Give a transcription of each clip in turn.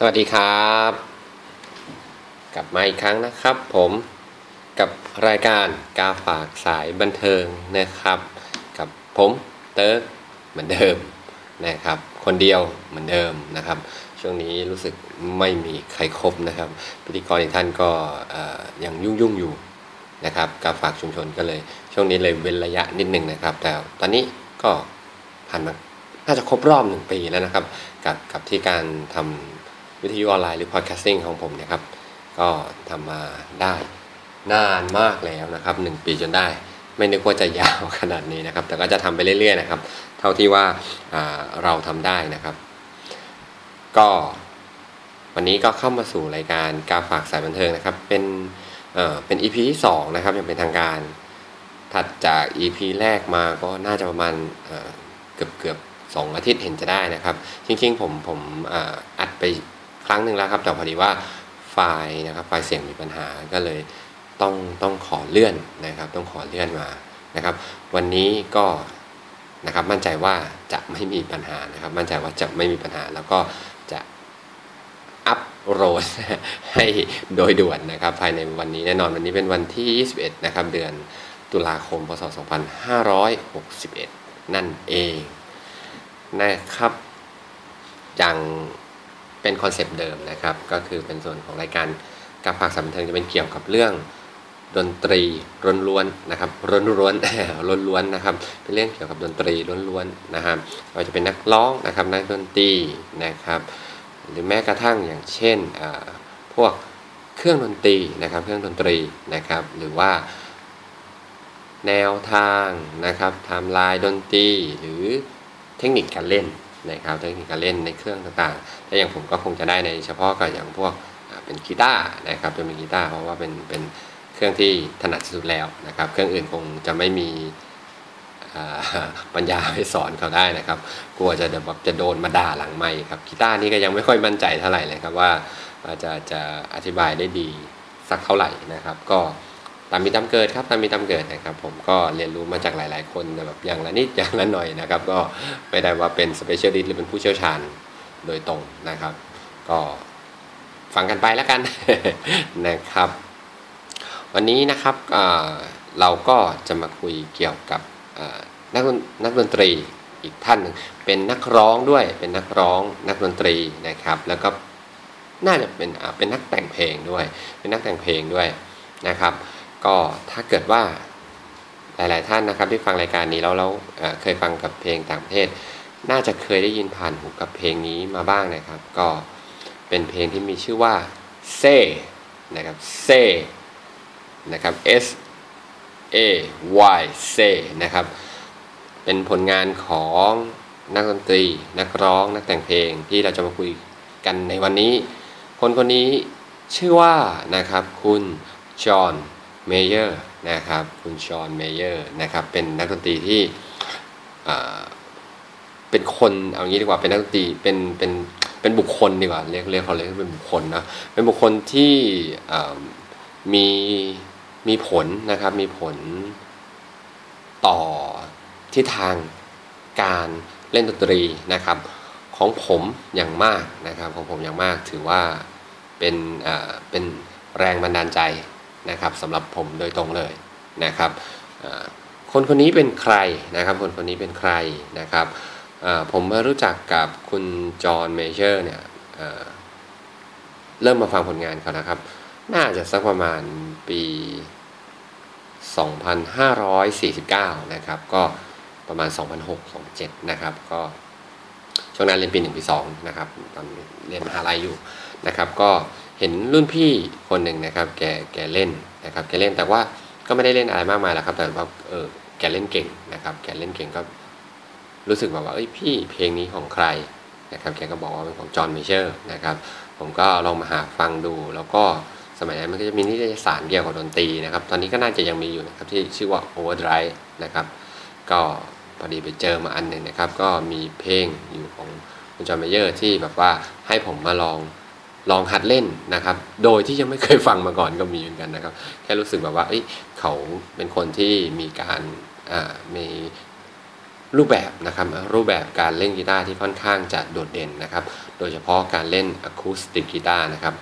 สวัสดีครับ กลับมาอีกครั้งนะครับ ผมกับรายการกาฝากสายบันเทิงนะครับ กับผมเติร์กเหมือนเดิมนะครับ คนเดียวเหมือนเดิมนะครับ ช่วงนี้รู้สึกไม่มีใครครบนะครับพิธีกรอีกท่านก็ยังยุ่งยุ่งอยู่นะครับกาฝากชุมชนก็เลย ช่วงนี้เลยเว้นระยะนิดหนึ่งนะครับ แต่ตอนนี้ก็ผ่านมาน่าจะครบรอบหนึ่งปีแล้วนะครับ กับกับที่การทำ วิทยุออนไลน์หรือพอดแคสติ้งของผมเนะครับ ก็ทำมาได้นานมากแล้วนะครับหนึ่งปีจนได้ ไม่นึกว่าจะยาวขนาดนี้นะครับ แต่ก็จะทำไปเรื่อยๆนะครับ เท่าที่ว่าเราทำได้นะครับ ก็วันนี้ก็เข้ามาสู่รายการกาฝากสายบันเทิงนะครับ เป็นเอ่อเป็น EP ที่2นะครับอย่างเป็นทางการถัดจาก EP แรกมาก็น่าจะประมาณเกือบเกือบสองอาทิตย์เห็นจะได้นะครับ จริงๆผมผมออัดไป ครั้งหนึ่งแล้วครับ แต่พอดีว่าไฟล์นะครับไฟล์เสียงมีปัญหาก็เลยต้องต้องขอเลื่อนนะครับ ต้องขอเลื่อนมานะครับ วันนี้ก็นะครับมั่นใจว่าจะไม่มีปัญหานะครับ มั่นใจว่าจะไม่มีปัญหาแล้วก็จะอัพโหลดให้โดยด่วนนะครับ ภายในวันนี้แน่นอนวันนี้เป็นวันที่ 21 นะครับ เดือนตุลาคมพศ 2561 นั่นเองนะครับอย่าง เป็นคอนเซปต์เดิมนะครับ ก็คือเป็นส่วนของรายการกับฝากสายบันเทิงจะเป็นเกี่ยวกับเรื่องดนตรีล้วนๆนะครับล้วนๆล้วนๆนะครับ เป็นเรื่องเกี่ยวกับดนตรีล้วนๆนะครับเราจะเป็นนักร้องนะครับนักดนตรีนะครับ หรือแม้กระทั่งอย่างเช่นพวกเครื่องดนตรีนะครับ เครื่องดนตรีนะครับ หรือว่าแนวทางนะครับไทม์ไลน์ดนตรีหรือเทคนิคการเล่น นะครับเทคนิคการเล่นในเครื่องต่างๆและอย่างผมก็คงจะได้ในเฉพาะกับอย่างพวกเป็นกีตาร์นะครับจะเป็นกีตาร์เพราะว่าเป็นเป็นเครื่องที่ถนัดที่สุดแล้วนะครับ เครื่องอื่นคงจะไม่มีปัญญาไปสอนเขาได้นะครับ กลัวจะแบบจะโดนมาด่าหลังไม่ครับกีตาร์นี่ก็ยังไม่ค่อยมั่นใจเท่าไหร่เลยครับว่าจะจะอธิบายได้ดีสักเท่าไหร่นะครับ ก็ ตามมีตามเกิดครับตามมีตามเกิดนะครับ ผมก็เรียนรู้มาจากหลาย ๆ คนแบบอย่างละนิดอย่างละหน่อยนะครับ ก็ไม่ได้ว่าเป็น specialist หรือเป็นผู้เชี่ยวชาญโดยตรงนะครับ ก็ฟังกันไปแล้วกันนะครับ วันนี้นะครับเราก็จะมาคุยเกี่ยวกับนักนักดนตรีอีกท่านหนึ่งเป็นนักร้องด้วยเป็นนักร้องนักดนตรีนะครับ แล้วก็น่าจะเป็นเป็นนักแต่งเพลงด้วย เป็นนักแต่งเพลงด้วยนะครับ ก็ถ้าเกิดว่าหลาย ๆ ท่านนะครับที่ฟังรายการนี้แล้วเอ่อเคยฟังกับเพลงต่างประเทศ น่าจะเคยได้ยินผ่านหูกับเพลงนี้มาบ้างนะครับ ก็เป็นเพลงที่มีชื่อว่าSay นะครับ Say นะครับ S A Y Say นะครับ เป็นผลงานของนักดนตรี นักร้อง นักแต่งเพลงที่เราจะมาคุยกันในวันนี้ คนคนนี้ชื่อว่านะครับคุณจอห์น เมเยอร์นะครับคุณจอห์นเมเยอร์นะครับเป็นนักดนตรีที่เป็นคนเอางี้ดีกว่าเป็นนักดนตรีเป็นเป็นเป็นบุคคลดีกว่าเรียกเรียกเขาเรียกว่าเป็นบุคคลนะเป็นบุคคลที่มีมีผลนะครับมีผลต่อทิศทางการเล่นดนตรีนะครับของผมอย่างมากนะครับของผมอย่างมากถือว่าเป็นเป็นแรงบันดาลใจ นะครับสำหรับผมโดยตรงเลยนะครับคนคนนี้เป็นใครนะครับ คนคนนี้เป็นใครนะครับผมมารู้จักกับคุณจอห์นเมเจอร์เนี่ยเริ่มมาฟังผลงานเขานะครับ น่าจะสักประมาณปี 2549 นะครับ ก็ประมาณ 2006-2007 นะครับ ก็ช่วงนั้นเรียนปี 1 ปี 2 นะครับ ตอนเรียนมหาลัยอยู่นะครับ ก็ เห็นรุ่นพี่คนหนึ่งนะครับ แกแกเล่นนะครับ แกเล่นแต่ว่าก็ไม่ได้เล่นอะไรมากมายหรอกครับ แต่ว่าเออแกเล่นเก่งนะครับ แกเล่นเก่งก็รู้สึกแบบว่าเอ้ยพี่เพลงนี้ของใครนะครับ แกก็บอกว่าเป็นของจอห์นเมเยอร์นะครับ ผมก็ลองมาหาฟังดู แล้วก็สมัยนั้นมันก็จะมีนิตยสารเกี่ยวกับดนตรีนะครับ ตอนนี้ก็น่าจะยังมีอยู่นะครับที่ชื่อว่า Overdrive นะครับ ก็พอดีไปเจอมาอันหนึ่งนะครับ ก็มีเพลงอยู่ของคุณจอห์นเมเยอร์ที่แบบว่าให้ผมมาลอง ลองหัดเล่นนะครับ โดยที่ยังไม่เคยฟังมาก่อนก็มีเหมือนกันนะครับ แค่รู้สึกแบบว่าเเขาเป็นคนที่มีการมีรูปแบบนะครับรูปแบบการเล่นกีตาร์ที่ค่อนข้างจะโดดเด่นนะครับ โดยเฉพาะการเล่นอะคูสติกกีตาร์นะครับ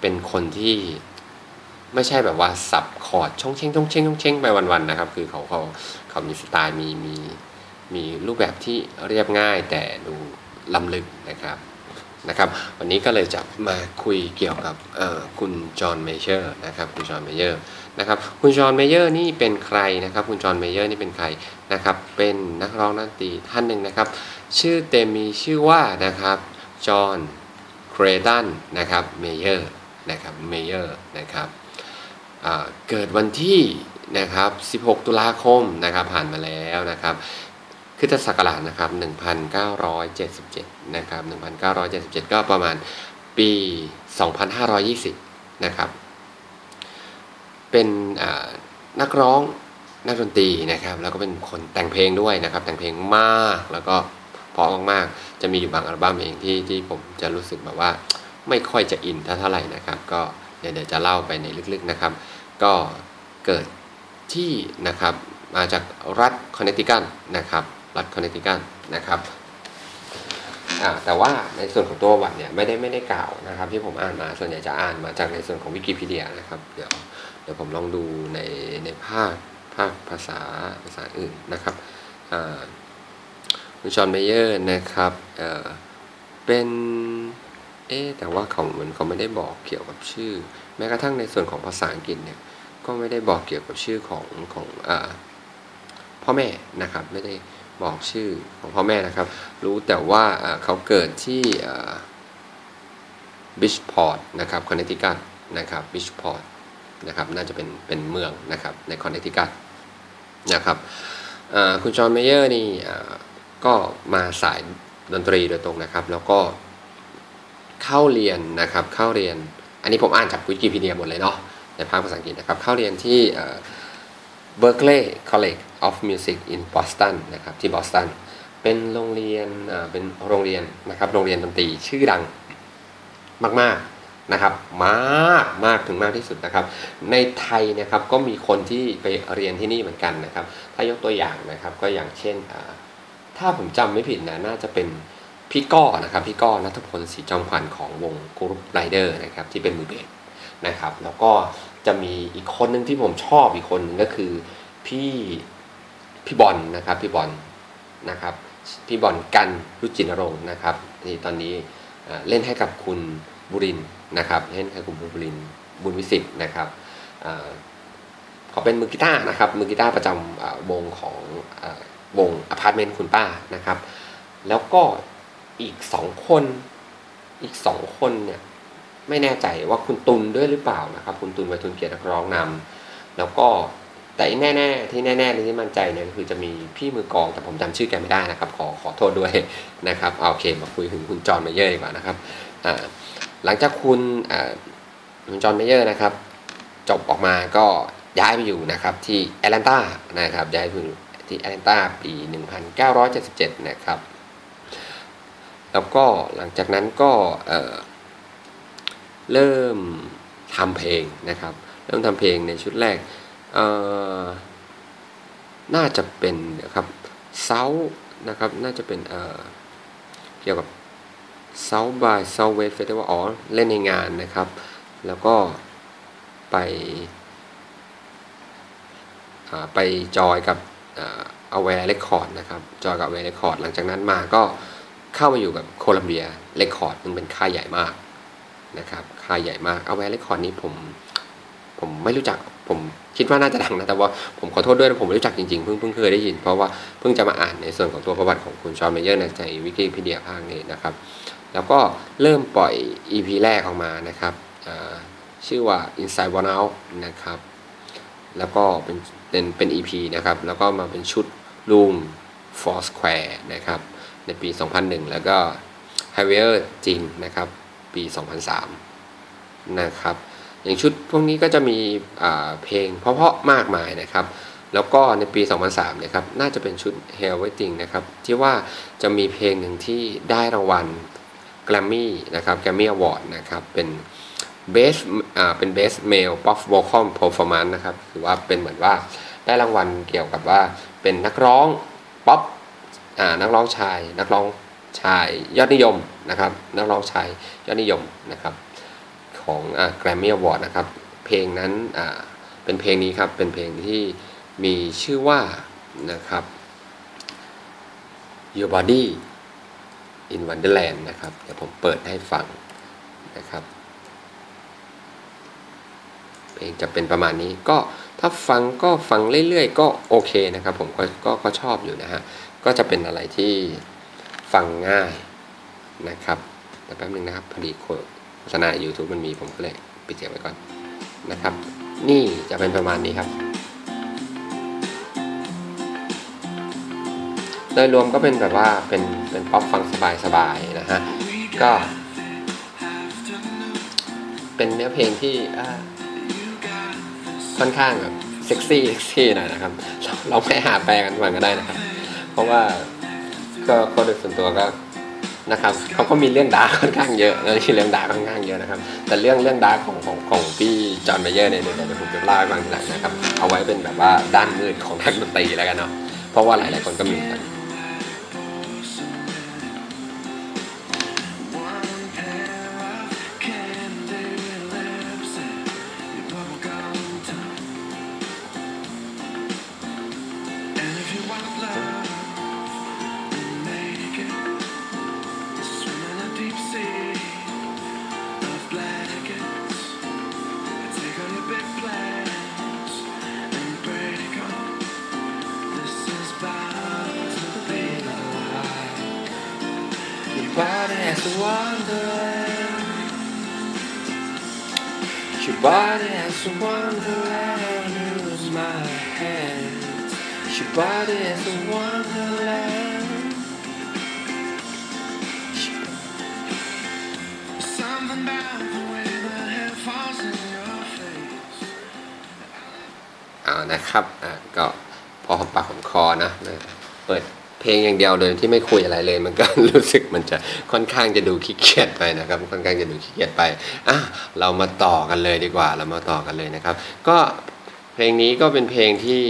เป็นคนที่ไม่ใช่แบบว่าสับคอร์ดช่องเชงช่องเชงช่องเชงไปวันๆนะครับ คือเขาเขาเขามีสไตล์มีมีมีรูปแบบที่เรียบง่ายแต่ดูล้ำลึกนะครับ นะครับ วันนี้ก็เลยจะมาคุยเกี่ยวกับคุณจอห์นเมเยอร์นะครับคุณจอห์นเมเยอร์นะครับคุณจอห์นเมเยอร์นี่เป็นใครนะครับ คุณจอห์นเมเยอร์นี่เป็นใครนะครับ เป็นนักร้องนักดนตรีท่านหนึ่งนะครับ ชื่อเต็มมีชื่อว่านะครับจอห์นเคลย์ตันนะครับเมเยอร์นะครับเมเยอร์นะครับเกิดวันที่นะครับ 16 ตุลาคมนะครับผ่านมาแล้วนะครับ คริสตศักราชนะครับ1977นะครับ1977 ก็ประมาณปี 2520นะครับ เป็นนักร้องนักดนตรีนะครับ แล้วก็เป็นคนแต่งเพลงด้วยนะครับ แต่งเพลงมากแล้วก็เพราะมากๆจะมีอยู่บางอัลบั้มเองที่ที่ผมจะรู้สึกแบบว่าไม่ค่อยจะอินเท่าไหร่นะครับ ก็เดี๋ยวเดี๋ยวจะเล่าไปในลึกๆนะครับ ก็เกิดที่นะครับมาจากรัฐคอนเนตทิคัตนะครับ รัฐคอนเนตทิคัตนะครับแต่ว่าในส่วนของตัวประวัติเนี่ยไม่ได้ไม่ได้กล่าวนะครับ ที่ผมอ่านมาส่วนใหญ่จะอ่านมาจากในส่วนของวิกิพีเดียนะครับเดี๋ยวเดี๋ยวผมลองดูในในภาคภาคภาษาภาษาอื่นนะครับคุณจอห์นเมเยอร์นะครับเเป็นเอ๊แต่ว่าเขาเหมือนเขาไม่ได้บอกเกี่ยวกับชื่อ แม้กระทั่งในส่วนของภาษาอังกฤษเนี่ยก็ไม่ได้บอกเกี่ยวกับชื่อของของอพ่อแม่นะครับไม่ได้ บอกชื่อของพ่อแม่นะครับ รู้แต่ว่าเขาเกิดที่บริดจ์พอร์ตนะครับคอนเนตทิคัตนะครับบริดจ์พอร์ตนะครับน่าจะเป็นเป็นเมืองนะครับในคอนเนตทิคัตนะครับคุณจอห์นเมเยอร์นี่ก็มาสายดนตรีโดยตรงนะครับ แล้วก็เข้าเรียนนะครับเข้าเรียน อันนี้ผมอ่านจากวิกิพีเดียหมดเลยเนาะในภาคภาษาอังกฤษนะครับ เข้าเรียนที่ Berklee College of Music in Boston นะครับที่บอสตันเป็นโรงเรียนเป็นโรงเรียนนะครับโรงเรียนดนตรีชื่อดังมากๆนะครับมากมากถึงมากที่สุดนะครับ ในไทยนะครับก็มีคนที่ไปเรียนที่นี่เหมือนกันนะครับ ถ้ายกตัวอย่างนะครับก็อย่างเช่น ถ้าผมจำไม่ผิดนะน่าจะเป็นพี่ก้อนะครับพี่ก้อณฐพลศรีจอมขวัญของวง Groove Riders นะครับที่เป็นมือเบสนะครับ แล้วก็จะมีอีกคนหนึ่งที่ผมชอบอีกคนหนึ่งก็คือพี่ พี่บอลนะครับพี่บอลนะครับพี่บอลกันต์รุจิณรงค์นะครับที่ตอนนี้เล่นให้กับคุณบุรินทร์นะครับเล่นให้คุณบุรินทร์บุญวิสุทธิ์นะครับเขาเป็นมือกีตาร์นะครับมือกีตาร์ประจำวงของวงอพาร์ตเมนต์คุณป้านะครับ แล้วก็อีกสองคนอีกสองคนเนี่ยไม่แน่ใจว่าคุณตุลด้วยหรือเปล่านะครับ คุณตุลไวฑูรเกียรตินักร้องนำแล้วก็ แต่แน่ ๆ ที่แน่ๆเลยที่มั่นใจเนี่ยคือจะมีพี่มือกลองแต่ผมจำชื่อแกไม่ได้นะครับ ขอขอโทษด้วยนะครับเอาโอเคมาคุยถึงคุณจอห์นเมเยอร์ดีกว่านะครับหลังจากคุณคุณจอห์นเมเยอร์นะครับ จบออกมาก็ย้ายไปอยู่นะครับที่แอตแลนตานะครับย้ายไปอยู่ที่แอตแลนตาปี 1977 นะครับ แล้วก็หลังจากนั้นก็เริ่มทำเพลงนะครับ เริ่มทำเพลงในชุดแรก น่าจะเป็นนะครับ South นะครับ น่าจะเป็นเกี่ยวกับ South by Southwest Festival อ๋อเล่นในงานนะครับ แล้วก็ไปไป join กับ Aware Record นะครับ จอยกับ Aware Record หลังจากนั้นมาก็เข้ามาอยู่กับ Columbia Record มันเป็นค่ายใหญ่มากนะครับ ค่ายใหญ่มาก Aware Record นี้ผมผมไม่รู้จัก ผมคิดว่าน่าจะดังนะ แต่ว่าผมขอโทษด้วยนะผมไม่รู้จักจริงๆ เพิ่งเพิ่งเคยได้ยิน เพราะว่าเพิ่งจะมาอ่านในส่วนของตัวประวัติของคุณจอห์นเมเยอร์ในวิกิพีเดียภาคนี้นะครับ แล้วก็เริ่มปล่อย EP แรกออกมานะครับชื่อว่า Inside Wants Out นะครับ แล้วก็เป็นเป็นเป็น EP นะครับ แล้วก็มาเป็นชุด Room for Squares นะครับ ในปี 2001 แล้วก็ h a v i e r จริงนะครับ ปี 2003 นะครับ อย่างชุดพวกนี้ก็จะมีเพลงเพราะๆมากมายนะครับ แล้วก็ในปี 2003นะครับน่าจะเป็นชุด Hell Waiting นะครับที่ว่าจะมีเพลงหนึ่งที่ได้รางวัลแกรมมี่นะครับแกรมมี่อวอร์ดนะครับเป็น Best อ่าเป็น Best Male Pop Vocal Performance นะครับคือว่าเป็นเหมือนว่าได้รางวัลเกี่ยวกับว่าเป็นนักร้องป๊อปอ่านักร้องชาย นักร้องชายยอดนิยมนะครับนักร้องชายยอดนิยมนะครับ ของอ่าแกรมมี่อวอร์ดนะครับ เพลงนั้นเป็นเพลงนี้ครับ เป็นเพลงที่มีชื่อว่านะครับ Your Body in Wonderland นะครับ เดี๋ยวผมเปิดให้ฟังนะครับ เพลงจะเป็นประมาณนี้ก็ถ้าฟังก็ฟังเรื่อยๆ ก็โอเคนะครับ ผมก็ก็ก็ชอบอยู่นะฮะ ก็จะเป็นอะไรที่ฟังง่ายนะครับแต่แป๊บนึงนะครับพอดีโโฆษณา YouTube มันมีผมก็เลยปิดเสียงไว้ก่อนนะครับ นี่จะเป็นประมาณนี้ครับ โดยรวมก็เป็นแบบว่าเป็นเป็นป๊อปฟังสบายๆนะฮะก็ เป็นเนื้อเพลงที่ค่อนข้างแบบเซ็กซี่เซ็กซี่หน่อยนะครับเราไม่หาแปลกันฟังก็ได้นะครับ เพราะว่าก็ก็โดยส่วนตัวก็ นะครับเขาก็มีเรื่อง dark ค่อนข้างเยอะนะที่เรื่อง dark ค่อนข้างเยอะนะครับ แต่เรื่องเรื่อง dark ของของของพี่จอห์นเมเยอร์เนี่ยเดี๋ยวเดี๋ยวผมจะเล่าให้ฟังทีหลังนะครับ เอาไว้เป็นแบบว่าด้านมืดของนักดนตรีแล้วกันเนาะเพราะว่าหลายๆคนก็มีกัน เดียวโดยที่ไม่คุยอะไรเลย มันก็รู้สึกมันจะค่อนข้างจะดูขี้เกียจไปนะครับ ค่อนข้างจะดูขี้เกียจไปอะเรามาต่อกันเลยดีกว่า เรามาต่อกันเลยนะครับ ก็เพลงนี้ก็เป็นเพลงที่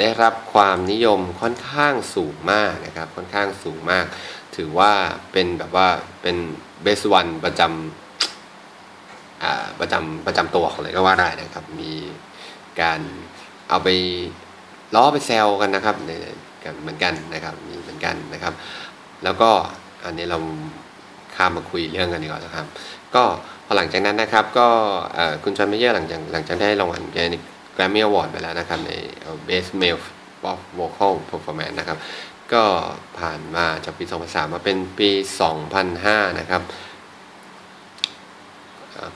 ได้รับความนิยมค่อนข้างสูงมากนะครับ ค่อนข้างสูงมาก ถือว่าเป็นแบบว่าเป็นเบสวันประจำอ่าประจำประจำตัวของเลยก็ว่าได้นะครับ มีการเอาไปล้อไปแซวกันนะครับในกันเหมือนกันนะครับ อนกันนะครับ แล้วก็อันนี้เราข้ามมาคุยเรื่องกันดีกว่านะครับ ก็พอหลังจากนั้นนะครับ ก็คุณจอห์นเมเยอร์หลังจากหลังจากได้รางวัลแกรมมี่อวอร์ดไปแล้วนะครับใน Best Male Pop Vocal Performance นะครับ ก็ผ่านมาจากปี 2003 มาเป็นปี 2005 นะครับ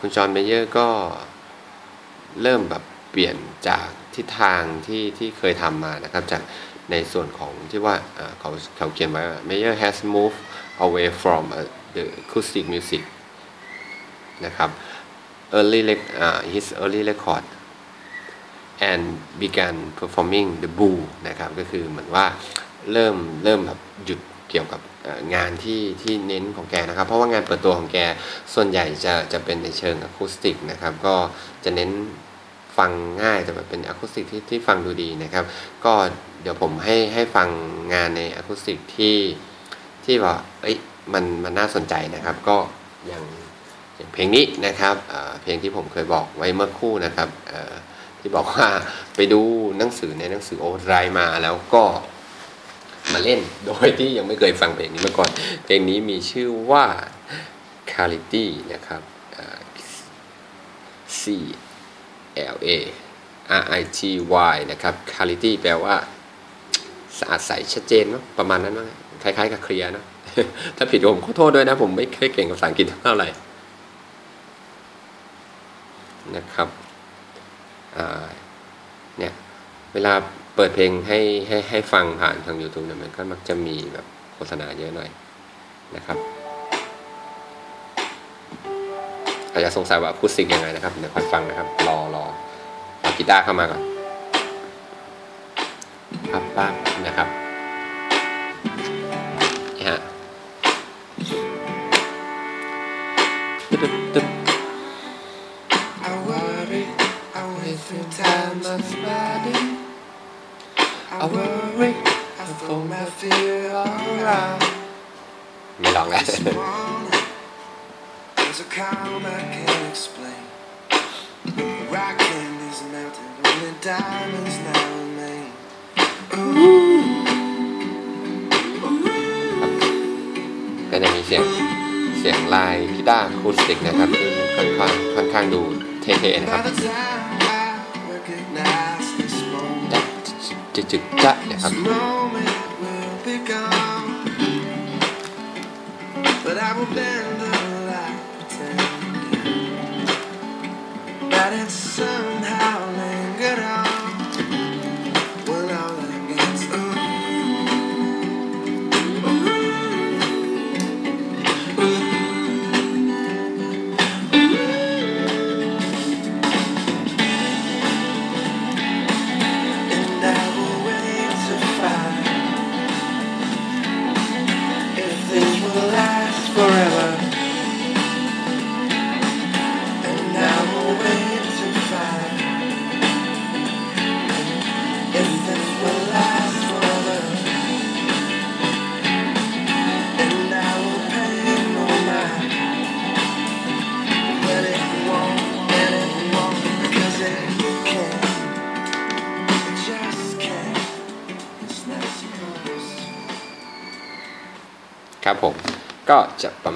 คุณจอห์นเมเยอร์ก็เริ่มแบบเปลี่ยนจากทิศทางที่ที่เคยทำมานะครับ จาก ในส่วนของที่ว่าเขาเขาเขียนไว้ว่า Mayer has moved away from the acoustic music นะครับ early rec- อ่า his early record and began performing the bull นะครับ ก็คือเหมือนว่าเริ่มเริ่มแบบหยุดเกี่ยวกับงานที่ที่เน้นของแกนะครับ เพราะว่างานเปิดตัวของแกส่วนใหญ่จะจะเป็นในเชิงอะคูสติกนะครับ ก็จะเน้นฟังง่ายจะแบบเป็นอะคูสติกที่ที่ฟังดูดีนะครับ ก็ เดี๋ยวผมให้ให้ฟังงานในอะคูสติกที่ที่ว่าเอ้ยมันมันน่าสนใจนะครับ ก็อย่างอย่างเพลงนี้นะครับเเพลงที่ผมเคยบอกไว้เมื่อคู่นะครับที่บอกว่าไปดูหนังสือในหนังสือโอไรมาแล้วก็มาเล่นโดยที่ยังไม่เคยฟังเพลงนี้มาก่อน เพลงนี้มีชื่อว่า Clarity นะครับ C L A R I T Y นะครับ Clarity แปลว่าะอาดใสชัดเจนเนาะประมาณนั้นมั้งคล้ายๆกับเคลียร์เนอะถ้าผิดผมขอโทษด้วยนะ ผมไม่เคยเก่งภาษาอังกฤษเท่าไหร่นะครับเนี่ยเวลาเปิดเพลงให้ให้ให้ฟังผ่านทาง YouTube เนี่ยมันก็มักจะมีแบบโฆษณาเยอะหน่อยนะครับอาจจะสงสัยว่าอะคูสติกยังไงนะครับเดี๋ยวค่อยฟังนะครับ รอรอรอกีตาร์เข้ามาก่อนครับป้า melting, only diamonds now remain. ก็จะมีเสียงเสียงลายกีตาร์อะคูสติกนะครับที่ค่อนข้างค่อนข้างดูเท่ๆนะครับ By the time I recognize this moment, จ๊ะจึกจึกจ๊ะนะครับ But I will bend the light, pretending that it somehow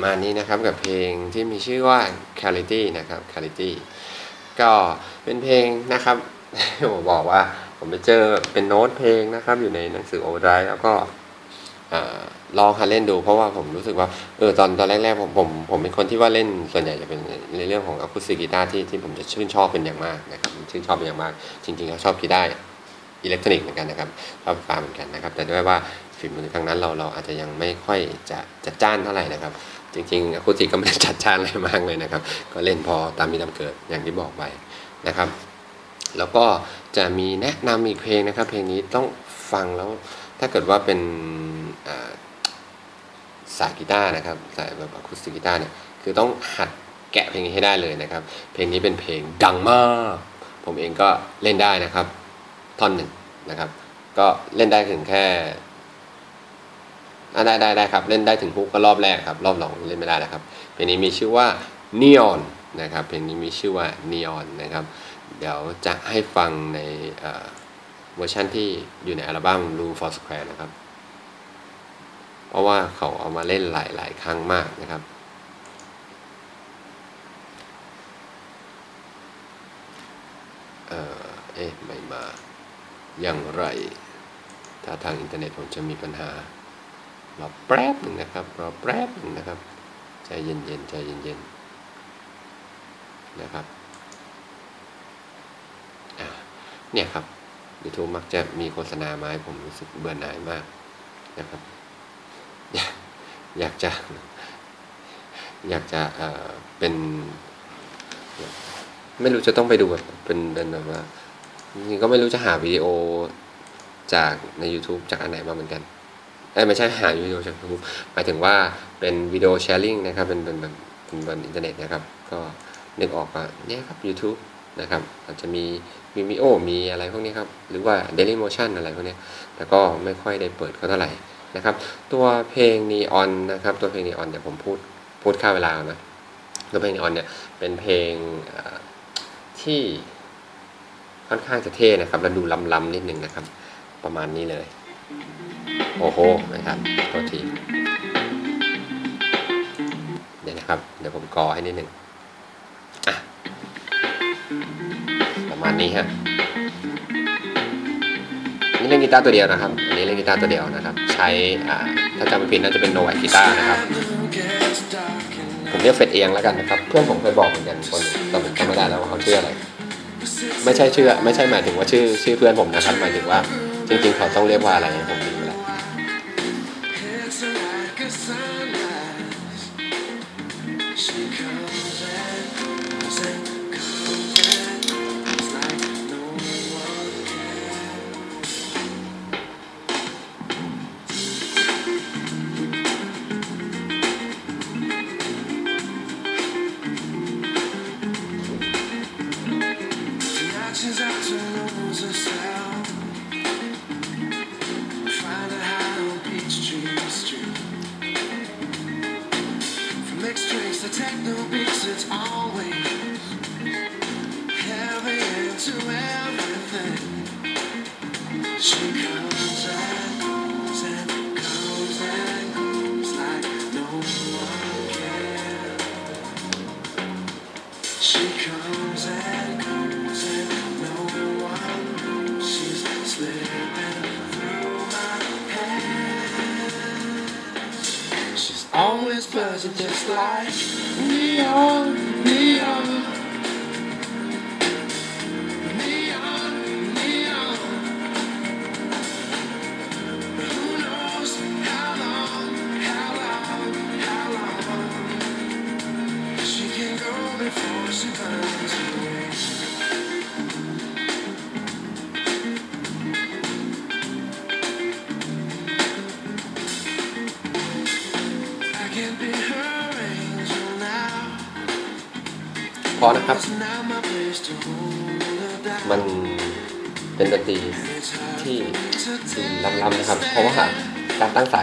ประมาณนี้นะครับกับเพลงที่มีชื่อว่า Clarity นะครับ Clarity ก็เป็นเพลงนะครับผมบอกว่าผมไปเจอเป็นโน้ตเพลงนะครับ อยู่ในหนังสือโอไดแล้วก็ลองหัดเล่นดูเพราะว่าผมรู้สึกว่าเออตอนตอนแรกๆผมผมผมเป็นคนที่ว่าเล่นส่วนใหญ่จะเป็นในเรื่องของอะคูสติกกีตาร์ที่ที่ผมจะชื่นชอบเป็นอย่างมากนะครับชื่นชอบเป็นอย่างมาก จริงๆแล้วชอบกีตาร์อิเล็กทรอนิกส์เหมือนกันนะครับชอบไฟฟ้าเหมือนกันนะครับ แต่ด้วยว่าฝีมือทางนั้นเราเราอาจจะยังไม่ค่อยจะจัดจ้านเท่าไหร่นะครับ จริงๆอคูสติกก็ไม่ได้จัดจ้านอะไรมากเลยนะครับ ก็เล่นพอตามมีตามเกิดอย่างที่บอกไปนะครับ แล้วก็จะมีแนะนำอีกเพลงนะครับ เพลงนี้ต้องฟังแล้วถ้าเกิดว่าเป็นสายกีตาร์นะครับสายแบบอะคูสติกกีตาร์เนี่ยคือต้องหัดแกะเพลงนี้ให้ได้เลยนะครับ เพลงนี้เป็นเพลงดังมาก ผมเองก็เล่นได้นะครับท่อนหนึ่งนะครับ ก็เล่นได้ถึงแค่ อะได้ได้ได้ครับ เล่นได้ถึงฮุกก็รอบแรกครับ รอบหลังเล่นไม่ได้นะครับ เพลงนี้มีชื่อว่า Neon นะครับ เพลงนี้มีชื่อว่า Neon นะครับ เดี๋ยวจะให้ฟังในเวอร์ชันที่อยู่ในอัลบั้ม Blue for Square นะครับ เพราะว่าเขาเอามาเล่นหลายหลายครั้งมากนะครับเออเอ๊ะ ไม่มา อย่างไร ถ้าทางอินเทอร์เน็ตผมจะมีปัญหา รอแป๊บหนึ่งนะครับรอแป๊บหนึ่งนะครับ ใจเย็นๆใจเย็นๆนะครับเนี่ยครับ YouTube มักจะมีโฆษณามาให้ผมรู้สึกเบื่อหน่ายมากนะครับ อยากอยากจะ อยากจะเอ่อเป็น ไม่รู้จะต้องไปดูแบบเป็นเป็นแบบว่าจริงก็ไม่รู้จะหาวิดีโอจากใน YouTube จากอันไหนมาเหมือนกัน ไม่ใช่หาวิดีโอจาก YouTube หมายถึงว่าเป็น video sharing นะครับเป็นเป็นแบบเป็นบนอินเทอร์เน็ตนะครับ ก็นึกออกว่าเนี่ยครับ YouTube นะครับอาจจะมี Vimeo มีอะไรพวกนี้ครับ หรือว่า Dailymotion อะไรพวกนี้แต่ก็ไม่ค่อยได้เปิดเขาเท่าไหร่นะครับ ตัวเพลง Neon นนะครับ ตัวเพลง Neon เดี๋ยวผมพูดพูดค่าเวลานะตัวเพลง Neon เนี่ยเป็นเพลงที่ค่อนข้างจะเท่นะครับ แล้วดูล้ำๆนิดนึงนะครับ ประมาณนี้เลย โอ้โหนะครับโทษทีเดี๋ยวนะครับ เดี๋ยวผมกอให้นิดนึงอะประมาณนี้ฮะนี่เล่นกีตาร์ตัวเดียวนะครับ อันนี้เล่นกีตาร์ตัวเดียวนะครับ ใช้ถ้าจำไม่ผิดน่าจะเป็นโนว a กีตาร์นะครับ ผมเรียกเฟดเองแล้วกันนะครับ เพื่อนผมเคยบอกเหมือนกันคนแต่ผมจำไม่ได้แล้วว่าเขาชื่ออะไร ไม่ใช่ชื่อ ไม่ใช่หมายถึงว่าชื่อชื่อเพื่อนผมนะครับ หมายถึงว่าจริงๆเขาต้องเรียกว่าอะไรผม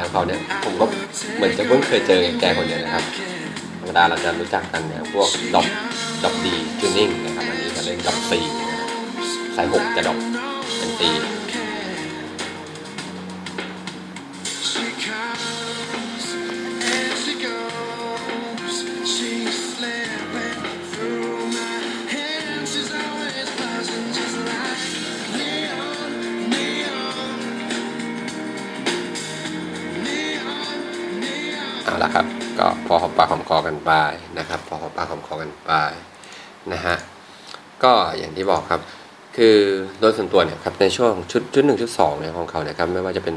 ของเขาเนี่ยผมก็เหมือนจะเพิ่งเคยเจอแกคนเดียวนะครับธรรมดาเราจะรู้จักกันเนี่ยพวกดอกดอกดีจูนิ่งนะครับอันนี้จะเล่นดอกซีสายหกจะดอกเป็นซี ก็พอหอมปากหอมคอกันไปนะครับ พอหอมปากหอมคอกันไปนะฮะก็อย่างที่บอกครับ คือโดยส่วนตัวเนี่ยครับในช่วงชุดชุดหนึ่งชุดสองเนี่ยของเขาเนี่ยครับไม่ว่าจะเป็น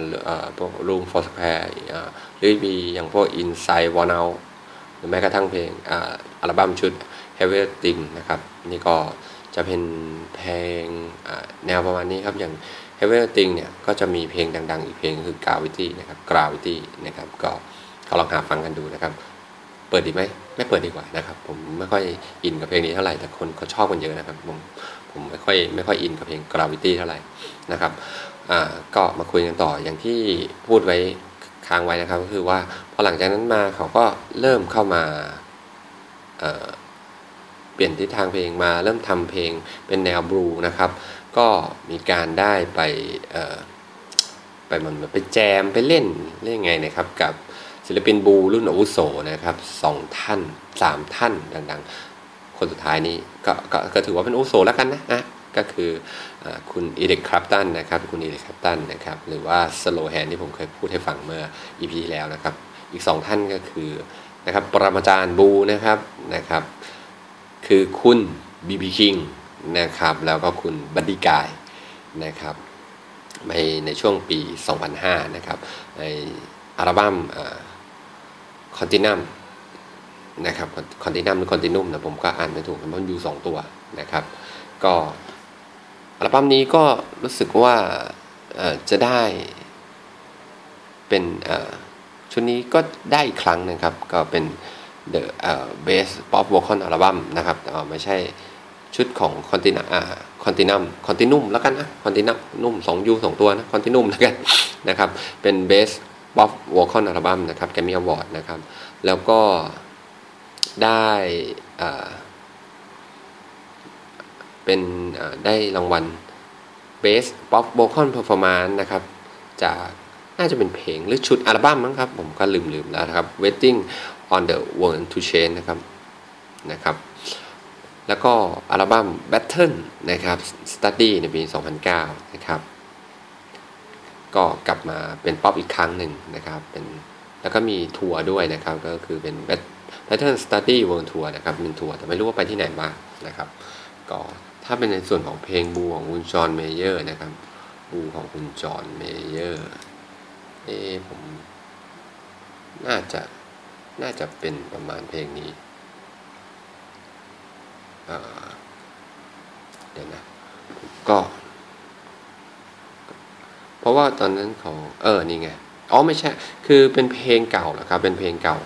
พวก Room for Square เอ่อหรือมีอย่างพวก Inside One Out หรือแม้กระทั่งเพลงอ,อัลบั้มชุด Heavy Thing นะครับ นี่ก็จะเป็นเพลงแนวประมาณนี้ครับอย่าง Heavy Thing เนี่ยก็จะมีเพลงดัง ๆ อีกเพลงคือ Gravity นะครับ Gravity นะครับก็ ก็ลองหาฟังกันดูนะครับ เปิดดีไหมไม่เปิดดีกว่านะครับ ผมไม่ค่อยอินกับเพลงนี้เท่าไหร่แต่คนเขาชอบกันเยอะนะครับ ผมผมไม่ค่อยไม่ค่อยอินกับเพลง Gravity เท่าไหร่นะครับอ่าก็มาคุยกันต่ออย่างที่พูดไว้ค้างไว้นะครับก็คือว่าพอหลังจากนั้นมาเขาก็เริ่มเข้ามาเอ่อเปลี่ยนทิศทางเพลงมาเริ่มทำเพลงเป็นแนวบลูนะครับ ก็มีการได้ไปเอ่อไปมันไปแจมไปเล่นเล่นไงนะครับกับ ศิลปินบูรุ่นอาวุโสนะครับสองท่านสามท่านดังๆ คนสุดท้ายนี้ก็กก็ถือว่าเป็นอาวุโสแล้วกันนะนะก็คืออคุณอีเด็กคราฟตันนะครับคุณอีเด็กคราฟตันนะครับ หรือว่าสโลแฮนที่ผมเคยพูดให้ฟังเมื่อ EP ที่แล้วนะครับ อีกสองท่านก็คือนะครับปรมาจารย์บูนะครับนะครับ คือคุณบีบีคิงนะครับ แล้วก็คุณบัดดี้กายนะครับในในช่วงปี 2005 นะครับในอัลบั้ม Continuum นะครับ Continuum หรือ Continuum นะผมก็อ่านไม่ถูกเพราะมัน u สองตัวนะครับ ก็อัลบั้มนี้ก็รู้สึกว่าจะได้เป็นชุดนี้ก็ได้อีกครั้งนะครับ ก็เป็น The เอ่อ Best Pop Vocal Album นะครับเอ่ไม่ใช่ชุดของ Continum อ่า Continuum Continuum แล้วกันนะ Continuum นุ่ม2 U 2ตัวนะ Continuum แล้วกันนะครับ เป็น Best Pop Vocal Album นะครับ Grammy Award นะครับ แล้วก็ได้เป็นได้รางวัล Best Pop Vocal Performance นะครับ จากน่าจะเป็นเพลงหรือชุดอัลบั้มมั้งครับ ผมก็ลืมๆแล้วนะครับ Waiting on the World to Change นะครับนะครับ แล้วก็อัลบั้ม Battle นะครับ Studies ในปี 2009 นะครับ ก็กลับมาเป็นป๊อปอีกครั้งหนึ่งนะครับเป็นแล้วก็มีทัวร์ด้วยนะครับก็คือเป็น Bat- Battle Studies World Tour นะครับเป็นทัวร์แต่ไม่รู้ว่าไปที่ไหนบ้างนะครับก็ถ้าเป็นในส่วนของเพลงบลูส์ของคุณจอห์นเมเยอร์นะครับบลูส์ของคุณจอห์นเมเยอร์เอ้ผมน่าจะน่าจะเป็นประมาณเพลงนี้เดี๋ยวนะก็ เพราะว่าตอนนั้นเขาเออนี่ไงอ๋อไม่ใช่ คือเป็นเพลงเก่าเหรอครับ เป็นเพลงเก่า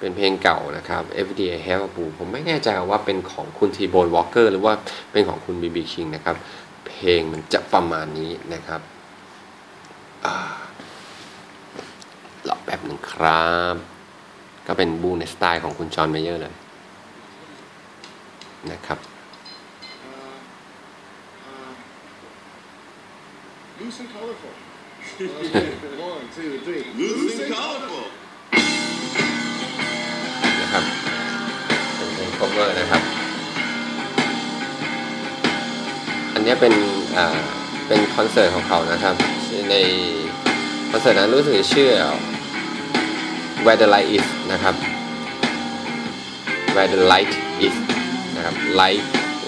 เป็นเพลงเก่านะครับ Everyday I Have the Blues ผมไม่แน่ใจว่าเป็นของคุณทีโบนวอลเกอร์หรือว่าเป็นของคุณบีบีคิงนะครับ เพลงมันจะประมาณนี้นะครับรอแป๊บหนึ่งครับ ก็เป็นบลูส์ในสไตล์ของคุณจอห์นเมเยอร์เลยนะครับ Loose and colorful. One, two, three. Loose and colorful. นะครับเป็นเพลง cover นะครับ อันเนี้ยเป็นอ่าเป็นคอนเสิร์ตของเขานะครับ ในคอนเสิร์ตนั้นรู้สึกจะชื่อ Where the Light Is นะครับ Where the Light Is นะครับ Light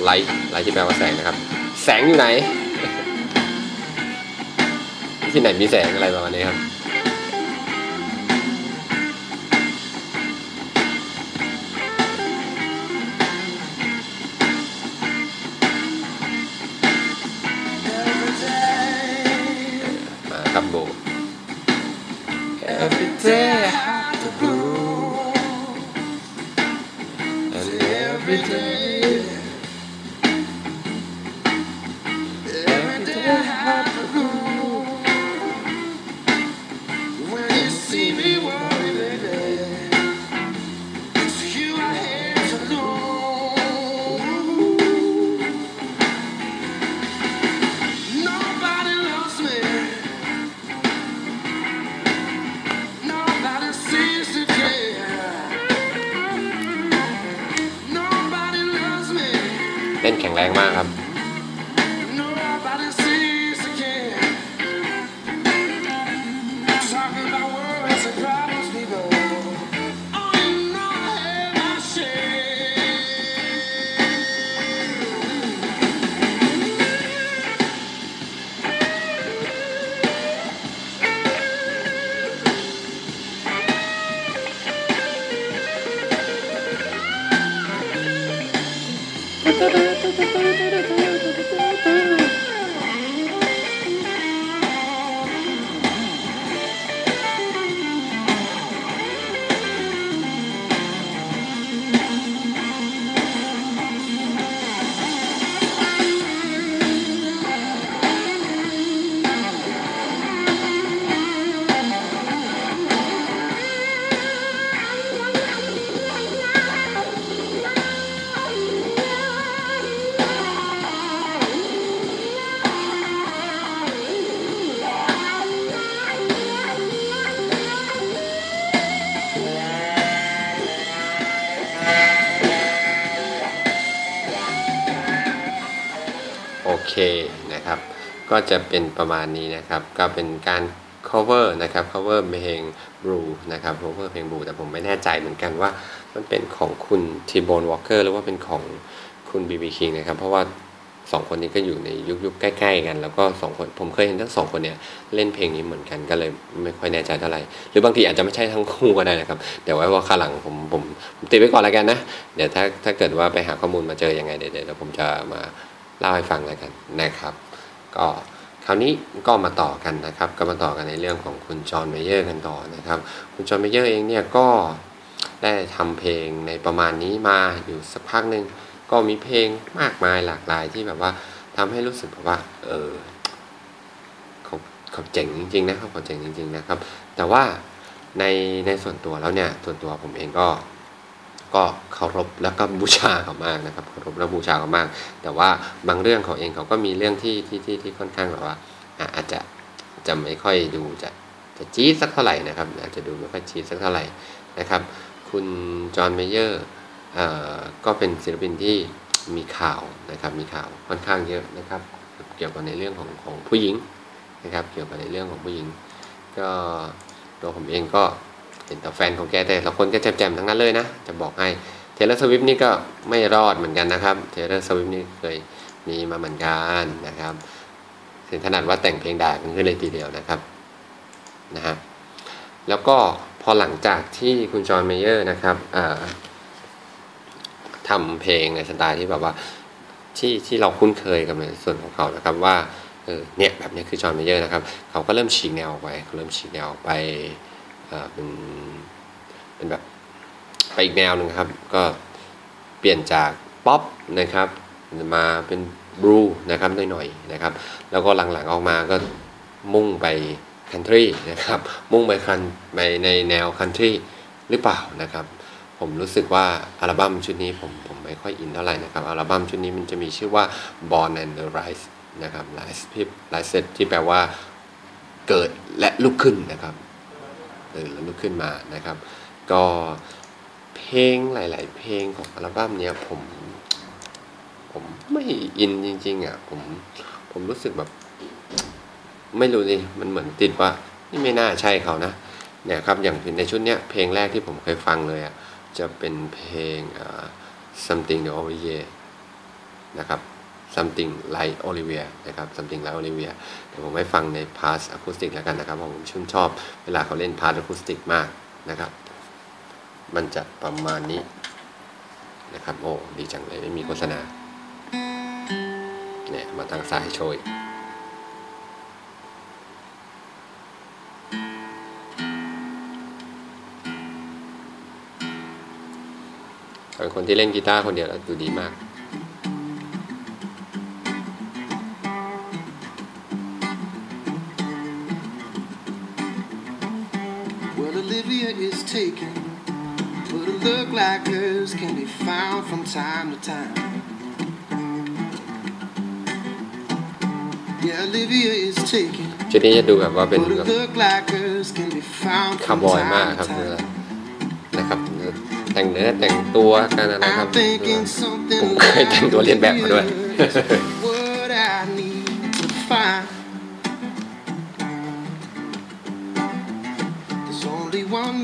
Light Light ที่แปลว่าแสงนะครับ แสงอยู่ไหน ที่ไหนมีแสงอะไรประมาณนี้ครับ เล่นแข็งแรงมากครับ ก็จะเป็นประมาณนี้นะครับ ก็เป็นการ cover นะครับ cover เพลง blue นะครับ cover เพลง blue แต่ผมไม่แน่ใจเหมือนกันว่ามันเป็นของคุณ T-Bone Walker หรือว่าเป็นของคุณ BB King นะครับ เพราะว่าสองคนนี้ก็อยู่ในยุคยุคใกล้ ๆ กัน แล้วก็สองคนผมเคยเห็นทั้งสองคนเนี่ยเล่นเพลงนี้เหมือนกันก็เลยไม่ค่อยแน่ใจเท่าไหร่ หรือบางทีอาจจะไม่ใช่ทั้งคู่ก็ได้นะครับ เดี๋ยวไว้ว่าข้าหลังผมผมผมติดไว้ก่อนแล้วกันนะ เดี๋ยวถ้าถ้าเกิดว่าไปหาข้อมูลมาเจอยังไงเดี๋ยวเดี๋ยวผมจะมาเล่าให้ฟังแล้วกันนะครับ ก็คราวนี้ก็มาต่อกันนะครับ ก็มาต่อกันในเรื่องของคุณจอห์นเมเยอร์กันต่อนะครับ คุณจอห์นเมเยอร์เองเนี่ยก็ได้ทำเพลงในประมาณนี้มาอยู่สักพักหนึ่งก็มีเพลงมากมายหลากหลายที่แบบว่าทำให้รู้สึกแบบว่า เออเขาเขาเจ๋งจริงๆนะครับเขาเจ๋งจริง ๆ นะครับ แต่ว่าในในส่วนตัวแล้วเนี่ยส่วนตัวผมเองก็ ก็เคารพแล้วก็บูชาเขามากนะครับเคารพและบูชาเขามาก แต่ว่าบางเรื่องเขาเองเขาก็มีเรื่องที่ที่ที่ที่ค่อนข้างแบบว่าอาจจะจะไม่ค่อยดูจะจะจี๊ดสักเท่าไหร่นะครับ อาจจะดูไม่ค่อยจี๊ดสักเท่าไหร่นะครับ คุณจอห์นเมเยอร์ก็เป็นศิลปินที่มีข่าวนะครับมีข่าวค่อนข้างเยอะนะครับ เกี่ยวกับในเรื่องของของผู้หญิงนะครับ เกี่ยวกับในเรื่องของผู้หญิง ก็ตัวผมเองก็ เห็นแต่แฟนของแกแต่ละคนก็แจ่มๆทั้งนั้นเลยนะ จะบอกให้เทย์เลอร์สวิฟต์นี่ก็ไม่รอดเหมือนกันนะครับเทย์เลอร์สวิฟต์นี่เคยมีมาเหมือนกันนะครับถึงขนาดว่าแต่งเพลงด่ากันขึ้นเลยทีเดียวนะครับนะฮะแล้วก็พอหลังจากที่คุณจอห์นเมเยอร์นะครับทำเพลงในสไตล์ที่แบบว่าที่ที่เราคุ้นเคยกับในส่วนของเขานะครับว่าเออเนี่ยแบบนี้คือจอห์นเมเยอร์นะครับ เขาก็เริ่มฉีกแนวออกไปเขาเริ่มฉีกแนวออกไป เป็นเป็นแบบไปอีกแนวหนึ่งครับ ก็เปลี่ยนจากป๊อปนะครับ มาเป็นบลูส์นะครับหน่อยๆนะครับ แล้วก็หลังๆออกมาก็มุ่งไปคันทรีนะครับ มุ่งไปคันไปในแนวคันทรีหรือเปล่านะครับ ผมรู้สึกว่าอัลบั้มชุดนี้ผมผมไม่ค่อยอินเท่าไหร่นะครับ อัลบั้มชุดนี้มันจะมีชื่อว่า Born and the Rise นะครับ Rise ที่ Rise ที่แปลว่าเกิดและลุกขึ้นนะครับ เออแล้วลุกขึ้นมานะครับ ก็เพลงหลาย ๆ เพลงของอัลบั้มเนี้ยผม ผมไม่อินจริง ๆ อะ ผมผมรู้สึกแบบ ไม่รู้ดิมันเหมือนติดว่านี่ไม่น่าใช่เขานะเนี่ยครับอย่างในชุดเนี้ยเพลงแรกที่ผมเคยฟังเลยอะจะเป็นเพลง Something like Olivia นะครับ something like Olivia นะครับ something like Olivia เดี๋ยวผมให้ฟังใน part อะคูสติกแล้วกันนะครับผมชื่นชอบเวลาเขาเล่น part อะคูสติกมากนะครับ มันจะประมาณนี้นะครับ โอ้ ดีจังเลยไม่มีโฆษณาเนี่ยมาทางซ้ายโชยเป็นคนที่เล่นกีตาร์คนเดียวแล้วดูดีมาก Well, Olivia is taken, but a look like hers can be found from time to time. Yeah, Olivia is taken, ชุดนี้จะดูแบบว่าเป็น but แบ a บ look like hers can be found คาร์ from บอยมาก time ครับ to เนื้อ time. นะครับ แต่งเนื้อแต่งตัวกันนะครับ I'm thinking something ผมเคยแต่งตัวเรียนแบบมาด้วย what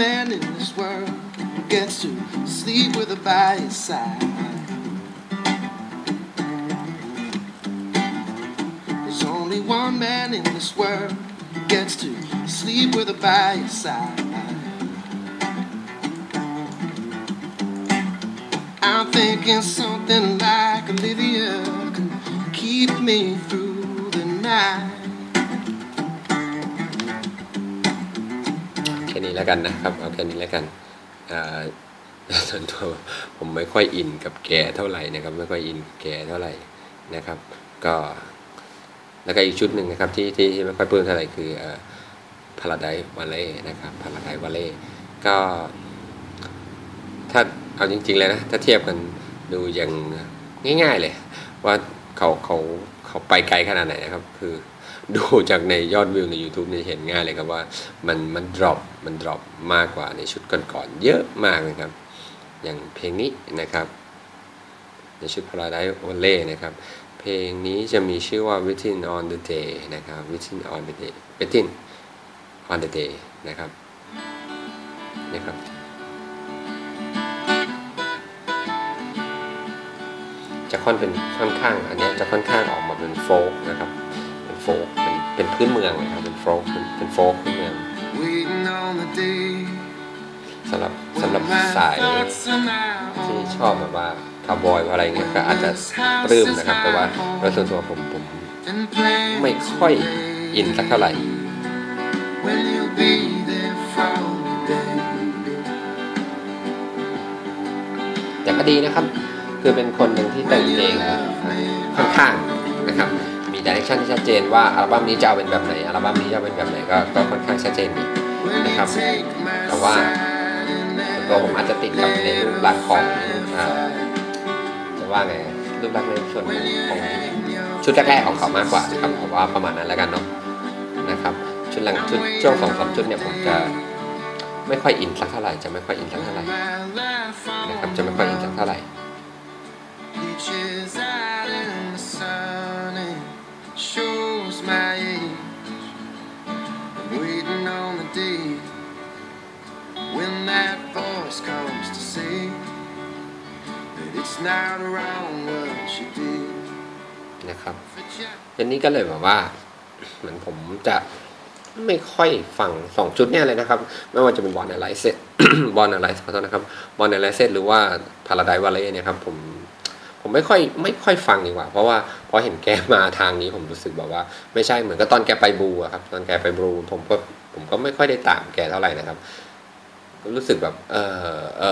man in this world gets to sleep with her by his side. There's only one man in this world gets to sleep with her by his side. I'm thinking something like Olivia can keep me through the night. แล้วกันนะครับเอาแค่นี้แล้วกันส่วนตัวผมไม่ค่อยอินกับแกเท่าไหร่นะครับ ไม่ค่อยอินแกเท่าไหร่นะครับ ก็แล้วก็อีกชุดหนึ่งนะครับที่ที่ไม่ค่อยปลื้มเท่าไหร่คือเอ่อ Paradise Valley นะครับ Paradise Valley ก็ถ้าเอาจริง ๆ เลยนะ ถ้าเทียบกันดูอย่างง่าย ๆ เลย ว่าเขาเขาเขาไปไกลขนาดไหนนะครับ คือ ดูจากในยอดวิวใน YouTube นี่ยเห็นง่ายเลยครับว่ามันมัน drop มัน drop มากกว่าในชุดก่อนๆเยอะมากนะครับ อย่างเพลงนี้นะครับ ในชุด Paradise Valley นะครับ เพลงนี้จะมีชื่อว่า Within on the Day นะครับ Within on the Day Within on the Day นะครับนะครับจะค่อนเป็นค่อนข้าง อันเนี้ยจะค่อนข้างออกมาเป็นโฟกนะครับ โฟกเป็นเป็นพื้นเมืองนะครับเป็นโฟกเป็นเป็นโฟกพื้นเมือง Waiting on the day สำหรับสำ when หรับ my สาย thoughts are now ที่ on ชอบแบบว่าคคาร์บอยอะไรเงี้ยก็อาจจะปลื้มนะครับ แต่ว่าโดยส่วนตัวผมผมไม่ค่อยอินสักเท่าไหร่ When you'll be there for me, baby. แต่ก็ดีนะครับ คือเป็นคนหนึ่งที่แต่งเพลงค่อนข้างนะครับมี ดิเรกชันที่ชัดเจนว่าอัลบั้มนี้จะเอาเป็นแบบไหนอัลบั้มนี้จะเอาเป็นแบบไหนก็ก็ค่อนข้างชัดเจนดีนะครับ แต่ว่าตัวผมอาจจะติดกับในรูปลักษณ์ของจะว่าไงรูปลักษณ์ในส่วนของชุดแรกๆของเขามากกว่านะครับผมว่าประมาณนั้นแล้วกันเนาะนะครับ ชุดหลังชุดช่วงสองสามชุดเนี่ยผมจะไม่ค่อยอินสักเท่าไหร่จะไม่ค่อยอินสักเท่าไหร่นะครับจะไม่ค่อยอินสักเท่าไหร่ when that voice comes to say that it's not wrong what she did. นะครับ For Jack ทีนี้ก็เลยแบบว่าเหมือนผมจะไม่ค่อยฟังสองชุดเนี่ยเลยนะครับ ไม่ว่าจะเป็นบอลอะไรเซตบอลอะไรขอโทษนะครับบอลอะไรเซตหรือว่าพาราไดวาเล่เนี่ยครับผมผมไม่ค่อยไม่ค่อยฟังดีกว่า เพราะว่าพอเห็นแกมาทางนี้ผมรู้สึกแบบว่า ไม่ใช่เหมือนกับตอนแกไปบลูอะครับ ตอนแกไปบลูผมก็ผมก็ไม่ค่อยได้ตามแกเท่าไหร่นะครับ รู้สึกแบบ เออเอ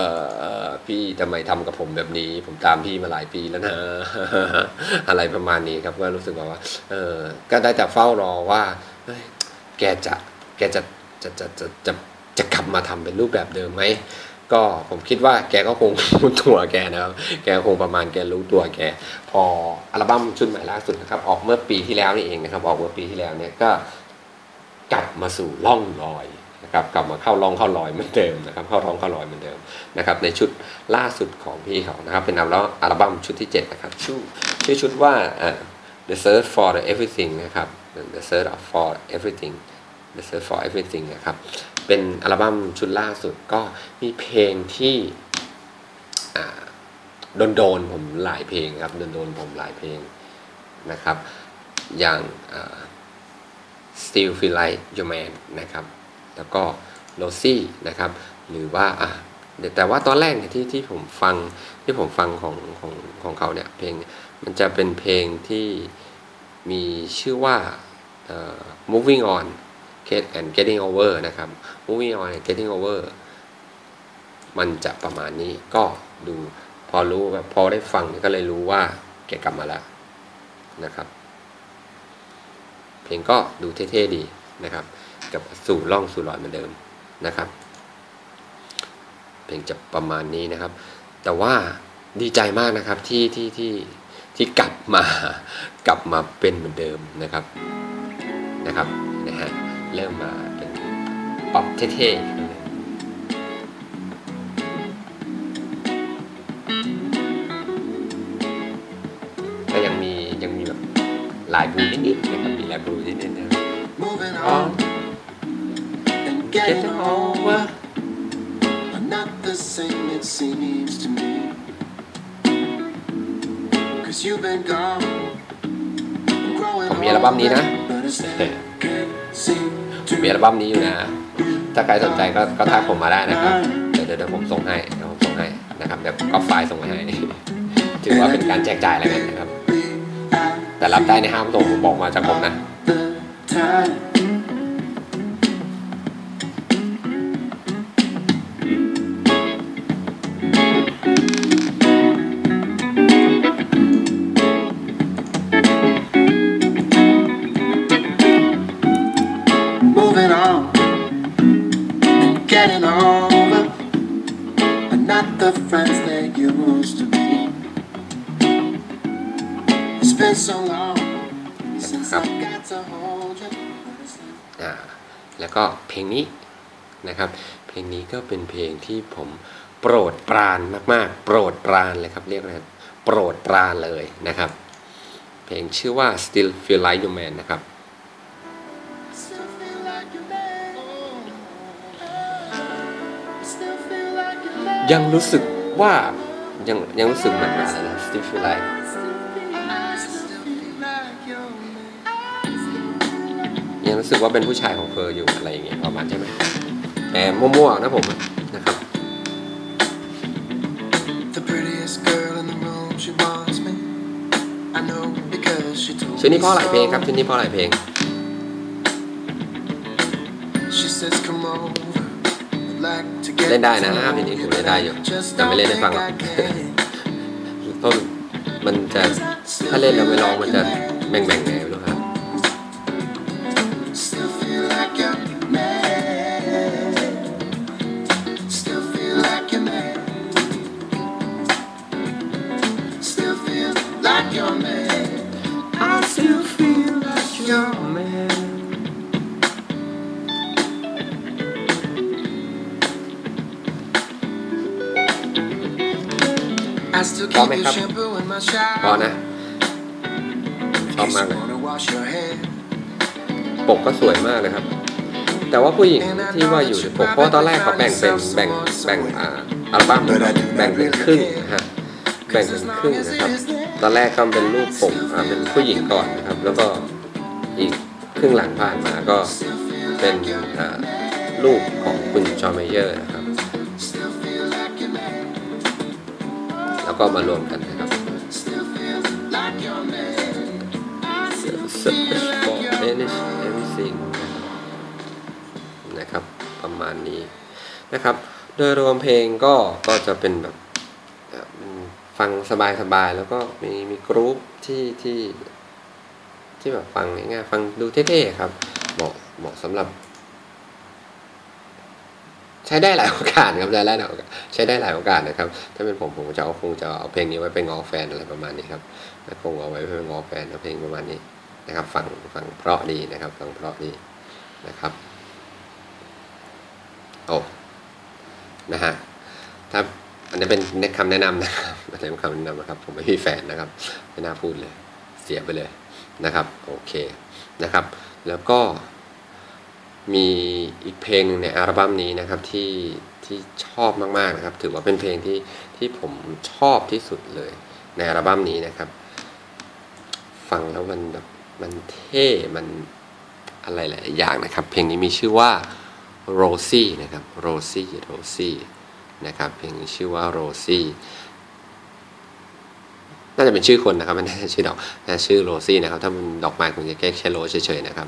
อพี่ทำไมทำกับผมแบบนี้ ผมตามพี่มาหลายปีแล้วนะ อะไรประมาณนี้ครับก็รู้สึกแบบว่า เออก็ได้แต่เฝ้ารอว่าแกจะแกจะจะจะจะจะจะกลับมาทำเป็นรูปแบบเดิมไหมก็ผมคิดว่าแกก็คงรู้ตัวแกนะครับ แกคงประมาณแกรู้ตัวแก พออัลบั้มชุดใหม่ล่าสุดนะครับ ออกเมื่อปีที่แล้วนี่เองนะครับ ออกเมื่อปีที่แล้วเนี่ยก็กลับมาสู่ร่องรอย นะครับกลับมาเข้าร่องเข้ารอยเหมือนเดิมนะครับเข้าร่องเข้ารอยเหมือนเดิมนะครับในชุดล่าสุดของพี่เขานะครับเป็นอัลบั้มอัลบั้มชุดที่7นะครับชื่อชื่อชุดว่า The Search for the Everything นะครับ The Search for Everything The Search for Everything นะครับเป็นอัลบั้มชุดล่าสุดก็มีเพลงที่อ่าโดนๆผมหลายเพลงครับโดนๆผมหลายเพลงนะครับอย่าง Still Feel Like Your Man นะครับ แล้วก็ Rosie นะครับหรือว่าอะแต่ว่าตอนแรกเนี่ยที่ที่ผมฟังที่ผมฟังของของของเขาเนี่ยเพลงมันจะเป็นเพลงที่มีชื่อว่าเอ่อ Moving On and Getting Over นะครับ Moving On and Getting Over มันจะประมาณนี้ก็ดูพอรู้แบบพอได้ฟังก็เลยรู้ว่าแกกลับมาแล้วนะครับ เพลงก็ดูเท่ ๆ ดีนะครับ กับสู่ร่องสู่รอยเหมือนเดิมนะครับเพลงจะประมาณนี้นะครับ แต่ว่าดีใจมากนะครับที่ที่ที่ที่กลับมากลับมาเป็นเหมือนเดิมนะครับนะครับนะฮะเริ่มมาเป็นป๊อปเท่ๆก็ยังมียังมีแบบลายบูนิดๆนะครับมีลายบูนิดๆนะครับ getting getting over over are not the same it seems to me. Cause you've been gone. growing ผมมีอัลบั้มนี้นะ older, but I still can't seem มีอัล to บั้มนี้อยู่นะ ถ้าใครสนใจก็ก็ทักผมมาได้นะครับ เดี๋ยวเดี๋ยวเดี๋ยวผมส่งให้เดี๋ยวผมส่งให้นะครับเดี๋ยวก็ไฟล์ส่งไปให้ ถือว่าเป็นการแจกจ่ายแล้วกันนะครับ be at แต่รับได้ในห้ามส่งบอกมาจากผมนะ the time. ก็เป็นเพลงที่ผมโปรดปรานมากๆ โปรดปรานเลยครับเรียกนะครับโปรดปรานเลยนะครับ เพลงชื่อว่า Still Feel Like Your Man นะครับ Still feel like you're there. Still feel like you're there. ยังรู้สึกว่ายังยังรู้สึกเหมือนอะไรนะ Still Feel Like Still feel like you're there. ยังรู้สึกว่าเป็นผู้ชายของเธออยู่อะไรอย่างเงี้ยประมาณใช่ไหม แต่มั่วๆนะผมนะครับชื่อนี้พ่อหลายเพลงครับชื่อนี้พ่อหลายเพลง เล่นได้นะครับทีนี้ผมเล่นได้อยู่ แต่ไม่เล่นให้ฟังหรอกต้นมันจะถ้าเล่นแล้วไปลองมันจะแบ่งๆไงไม่รู้ I still Có keep mấy your khắp. shampoo in my พอ shower. นะชอบ In มาก case เล you ย wanna wash your hair. ปกก็สวยมากเลยครับ แต่ว่าผู้หญิงที่ว่าอยู่ในปกเพราะว่าตอนแรกเขาแบ่งเป็นแบ่งแบ่งอ่าอัลบั้มแบ่งเป็นครึ่งนะฮะแบ่งเป็นครึ่งนะครับตอนแรกก็เป็นรูปปกอ่าเป็นผู้หญิงก่อนนะครับ แล้วก็อีกครึ่งหลังผ่านมาก็เป็นอ่ารูปของคุณจอห์นเมเยอร์นะครับ ก็มารวมกันนะครับ Still feel like you're mad. search for finish everything นะครับ ประมาณนี้นะครับ โดยรวมเพลงก็ก็จะเป็นแบบฟังสบายๆ แล้วก็มีมีกรุ๊ปที่ที่ที่แบบฟังง่ายๆฟังดูเท่ๆครับเหมาะเหมาะสำหรับ ใช้ได้หลายโอกาสครับใช้ได้หลายโอกาสใช้ได้หลายโอกาสนะครับ ถ้าเป็นผมผมจะเอาคงจะเอาเพลงนี้ไว้ไปงอแฟนอะไรประมาณนี้ครับคงเอาไว้ไปงอแฟนเอาเพลงประมาณนี้นะครับฟังฟังเพราะดีนะครับฟังเพราะดีนะครับโอ้นะฮะถ้าอันนี้เป็นคำแนะนำนะครับอันนี้เป็นคำแนะนำนะครับ ผมไม่มีแฟนนะครับไม่น่าพูดเลย เสียไปเลยนะครับ โอเคนะครับ แล้วก็ มีอีกเพลงหนึ่งในอัลบั้มนี้นะครับที่ที่ชอบมากๆนะครับ ถือว่าเป็นเพลงที่ที่ผมชอบที่สุดเลยในอัลบั้มนี้นะครับ ฟังแล้วมันแบบมันเท่มันอะไรหลายอย่างนะครับ เพลงนี้มีชื่อว่า Rosie นะครับ Rosie Rosie นะครับเพลงนี้ชื่อว่า Rosie น่าจะเป็นชื่อคนนะครับไม่น่าจะชื่อดอกน่าชื่อโรซี่นะครับ ถ้ามันดอกไม้คงจะแค่แค่โรเฉยๆนะครับ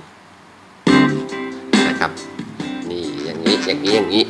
อย่างนี้อย่างนี้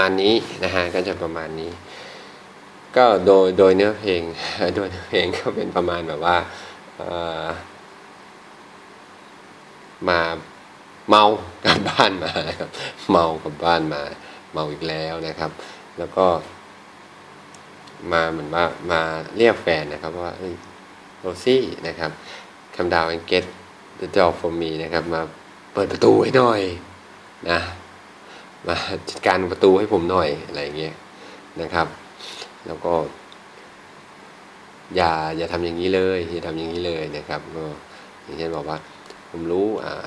มาณนี้นะฮะก็จะประมาณนี้ ก็โดยโดยเนื้อเพลงโดยเนื้อเพลงก็เป็นประมาณแบบว่ามาเมากลับบ้านมาครับ เมากลับบ้านมา เมาอีกแล้วนะครับ แล้วก็ มาเหมือนว่ามาเรียกแฟนนะครับว่าโรซี่นะครับคำดาว and get the door for me นะครับ มาเปิดประตูให้หน่อยนะ มาจัดการประตูให้ผมหน่อยอะไรอย่างเงี้ยนะครับ แล้วก็ อย่าอย่าทำอย่างนี้เลยอย่าทำอย่างนี้เลยนะครับก็อย่างเช่นบอกว่า ผมรู้อ่า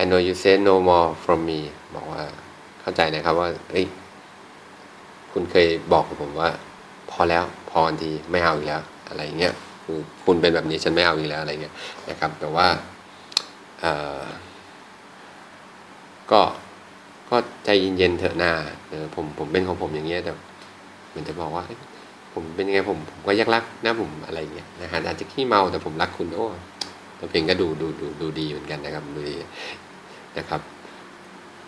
I know you say no more from me บอกว่าเข้าใจนะครับว่าเอ้ยคุณเคยบอกกับผมว่า พอแล้วพอทันทีไม่เอาอีกแล้วอะไรอย่างเงี้ยคือคุณเป็นแบบนี้ฉันไม่เอาอีกแล้วอะไรเงี้ยนะครับ แต่ว่าอ่อก็ ก็ใจเย็นๆเถอะนาเออผมผมเป็นของผมอย่างเงี้ยแต่เหมือนจะบอกว่าผมเป็นยังไงผมผมก็ยักรักนะผมอะไรเงี้ยนะฮะอาจจะขี้เมาแต่ผมรักคุณโอ้ตัวเพลงก็ดูดูดูดูดีเหมือนกันนะครับดูดีนะครับ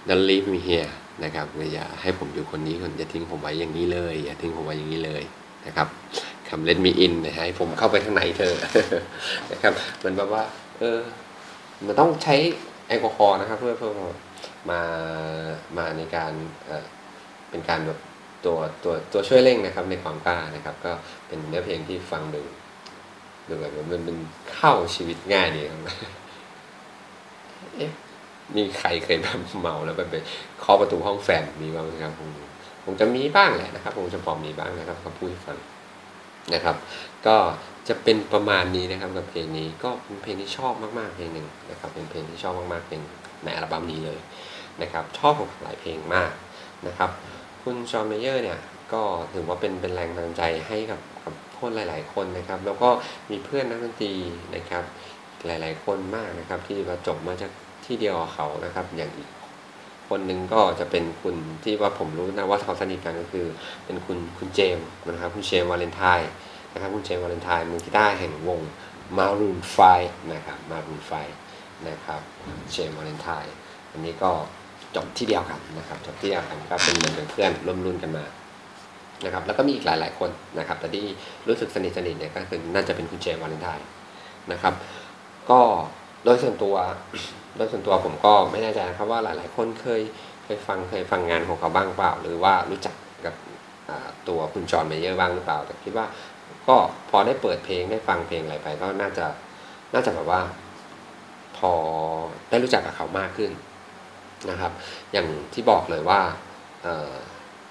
Don't leave me here นะครับอย่าให้ผมอยู่คนนี้คนอย่าทิ้งผมไว้อย่างนี้เลยอย่าทิ้งผมไว้อย่างนี้เลยนะครับคำ let me in นนะฮะให้ผมเข้าไปข้างในเธอนะครับเหมือนแบบว่า เออมันต้องใช้แอลกอฮอล์นะครับ เพื่อเพื่อ มามาในการเป็นการแบบตัวตัวตัวช่วยเร่งนะครับในความกล้านะครับ ก็เป็นเนื้อเพลงที่ฟังดูดูแบบมันมันเข้าชีวิตง่ายดีครับเอ๊ะมีใครเคยแบบเมาแล้วไปไปเคาะประตูห้องแฟนมีบ้างไหมครับคงคงจะมีบ้างแหละนะครับคงจะพอมีบ้างนะครับเขาพูดให้ฟังนะครับ ก็จะเป็นประมาณนี้นะครับกับเพลงนี้ก็เป็นเพลงที่ชอบมากๆเพลงหนึ่งนะครับ เป็นเพลงที่ชอบมากๆเพลงในอัลบั้มนี้เลย นะครับชอบของหลายเพลงมากนะครับ คุณชอนเมเยอร์เนี่ยก็ถือว่าเป็นเป็นแรงบันดาลใจให้กับกับคนหลาย ๆ คนนะครับ แล้วก็มีเพื่อนนักดนตรีนะครับหลาย ๆ คนมากนะครับ ที่มาจบมาจากที่เดียวกับเขานะครับ อย่างอีกคนหนึ่งก็จะเป็นคุณที่ว่าผมรู้นะว่าเขาสนิทกันก็คือ เป็นคุณคุณเจมส์นะครับ คุณเจมวาเลนไทน์นะครับคุณเจมวาเลนไทน์มือกีตาร์แห่งวง Maroon 5นะครับ Maroon 5นะครับเจมวาเลนไทน์อันนี้ก็ จบที่เดียวกันนะครับจบที่เดียวกันก็เป็นเหมือนเป็นเพื่อนร่วมรุ่นกันมานะครับแล้วก็มีอีกหลาย ๆ คนนะครับ แต่ที่รู้สึกสนิทสนิทเนี่ยก็คือน่าจะเป็นคุณเจวาเลนไทน์นะครับ ก็โดยส่วนตัวโดยส่วนตัวผมก็ไม่แน่ใจนะครับว่าหลาย ๆ คนเคยเคยฟังเคยฟังงานของเขาบ้างเปล่า หรือว่ารู้จักกับตัวคุณจอห์นเมเยอร์บ้างหรือเปล่า แต่คิดว่าก็พอได้เปิดเพลงได้ฟังเพลงอะไรไปก็น่าจะน่าจะแบบว่า พอได้รู้จักกับเขามากขึ้น นะครับ อย่างที่บอกเลยว่า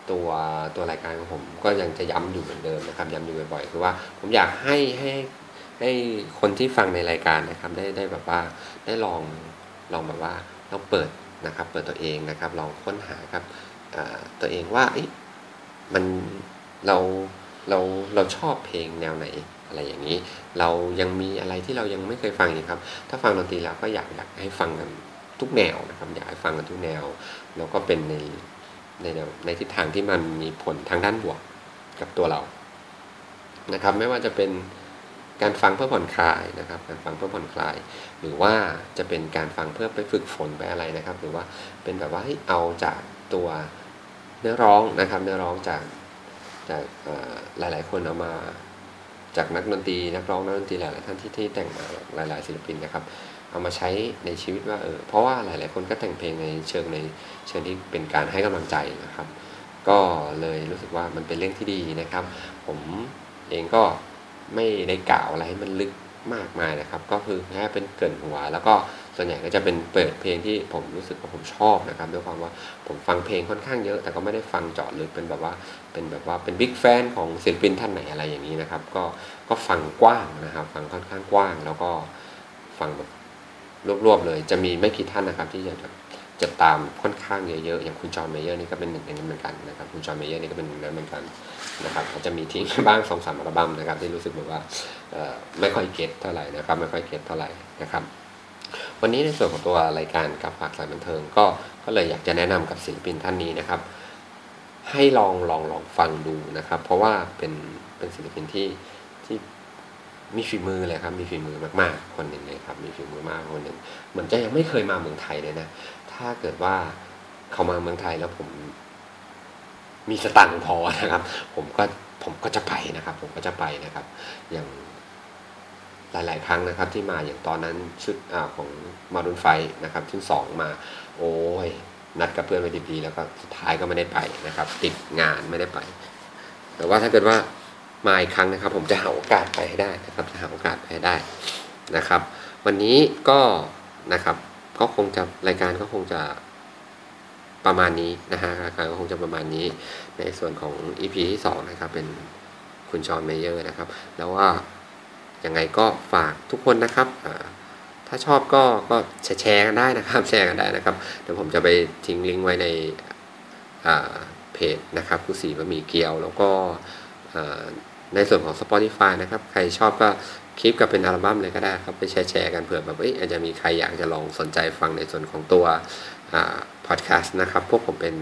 ตัวตัวรายการของผมก็ยังจะย้ำอยู่เหมือนเดิมนะครับย้ำอยู่บ่อยๆคือว่าผมอยากให้ให้ให้คนที่ฟังในรายการนะครับ ได้ได้แบบว่าได้ลองลองแบบว่าลองเปิดนะครับ เปิดตัวเองนะครับ ลองค้นหาครับตัวเองว่าเอ๊ะมันเราเราเราชอบเพลงแนวไหนอะไรอย่างนี้ เรายังมีอะไรที่เรายังไม่เคยฟังอีกครับ ถ้าฟังดนตรีแล้วก็อยากอยากให้ฟังกัน ทุกแนวนะครับอยากให้ฟังกันทุกแนว แล้วก็เป็นในในแนวในทิศทางที่มันมีผลทางด้านบวกกับตัวเรานะครับ ไม่ว่าจะเป็นการฟังเพื่อผ่อนคลายนะครับ การฟังเพื่อผ่อนคลาย หรือว่าจะเป็นการฟังเพื่อไปฝึกฝนไปอะไรนะครับ หรือว่าเป็นแบบว่าให้เอาจากตัวเนื้อร้องนะครับ เนื้อร้องจากจากเอ่อหลาย ๆ คนเอามาจากนักดนตรีนักร้องนักดนตรีหลาย ๆ ท่านที่ที่แต่งมาหลาย ๆ ศิลปินนะครับ เอามาใช้ในชีวิตว่าเออเพราะว่าหลาย ๆ คนก็แต่งเพลงในเชิงในเชิงที่เป็นการให้กำลังใจนะครับ ก็เลยรู้สึกว่ามันเป็นเรื่องที่ดีนะครับ ผมเองก็ไม่ได้กล่าวอะไรให้มันลึกมากมายนะครับ ก็คือแค่เป็นเกินหัว แล้วก็ส่วนใหญ่ก็จะเป็นเปิดเพลงที่ผมรู้สึกว่าผมชอบนะครับ ด้วยความว่าผมฟังเพลงค่อนข้างเยอะ แต่ก็ไม่ได้ฟังเจาะลึกเป็นแบบว่าเป็นแบบว่าเป็นบิ๊กแฟนของศิลปินท่านไหนอะไรอย่างนี้นะครับ ก็ก็ฟังกว้างนะครับ ฟังค่อนข้างกว้าง แล้วก็ฟังแบบ รวบๆเลย จะมีไม่กี่ท่านนะครับ ที่จะจะตามค่อนข้างเยอะๆอย่างคุณจอห์นเมเยอร์นี่ก็เป็นหนึ่งในนั้นเหมือนกันนะครับคุณจอห์นเมเยอร์นี่ก็เป็นหนึ่งในนั้นเหมือนกันนะครับเขาจะมีทิ้งบ้างสองสามอัลบั้มนะครับ ที่รู้สึกแบบว่าไม่ค่อยเก็ตเท่าไหร่นะครับ ไม่ค่อยเก็ตเท่าไหร่นะครับวันนี้ในส่วนของตัวรายการกับฝากสายบันเทิงก็ก็เลยอยากจะแนะนำกับศิลปินท่านนี้นะครับ ให้ลองลองลองฟังดูนะครับ เพราะว่าเป็นเป็นศิลปินที่ มีฝีมือเลยครับ มีฝีมือมากๆคนหนึ่งเลยครับ มีฝีมือมากคนหนึ่งเหมือนจะยังไม่เคยมาเมืองไทยเลยนะ ถ้าเกิดว่าเขามาเมืองไทยแล้วผม มีสตังค์พอนะครับ ผมก็ผมก็จะไปนะครับ ผมก็จะไปนะครับ อย่างหลาย ๆ ครั้งนะครับ ที่มาอย่างตอนนั้นชุดอของมารุนไฟนะครับชุดสองมา โอ้ยนัดกับเพื่อนไว้ดีๆแล้วก็สุดท้ายก็ไม่ได้ไปนะครับ ติดงานไม่ได้ไป แต่ว่าถ้าเกิดว่า มาอีกครั้งนะครับ ผมจะหาโอกาสไปให้ได้นะครับจะหาโอกาสไปให้ได้นะครับ วันนี้ก็นะครับก็คงจะรายการก็คงจะประมาณนี้นะฮะรายการก็คงจะประมาณนี้ ในส่วนของ EP ที่2นะครับเป็นคุณชอนเมเยอร์นะครับ แล้วว่ายังไงก็ฝากทุกคนนะครับถ้าชอบก็ก็แชร์กันได้นะครับ แชร์กันได้นะครับเดี๋ยวผมจะไปทิ้งลิงก์ไว้ในเพจนะครับกุสีบะหมี่เกี๊ยวแล้วก็ ในส่วนของ Spotify นะครับ ใครชอบก็คลิปกับเป็นอัลบั้มเลยก็ได้ครับ ไปแชร์แชร์กันเผื่อแบบเอ้ยอาจจะมีใครอยากจะลองสนใจฟังในส่วนของตัวพอดแคสต์นะครับ พวกผมเป็น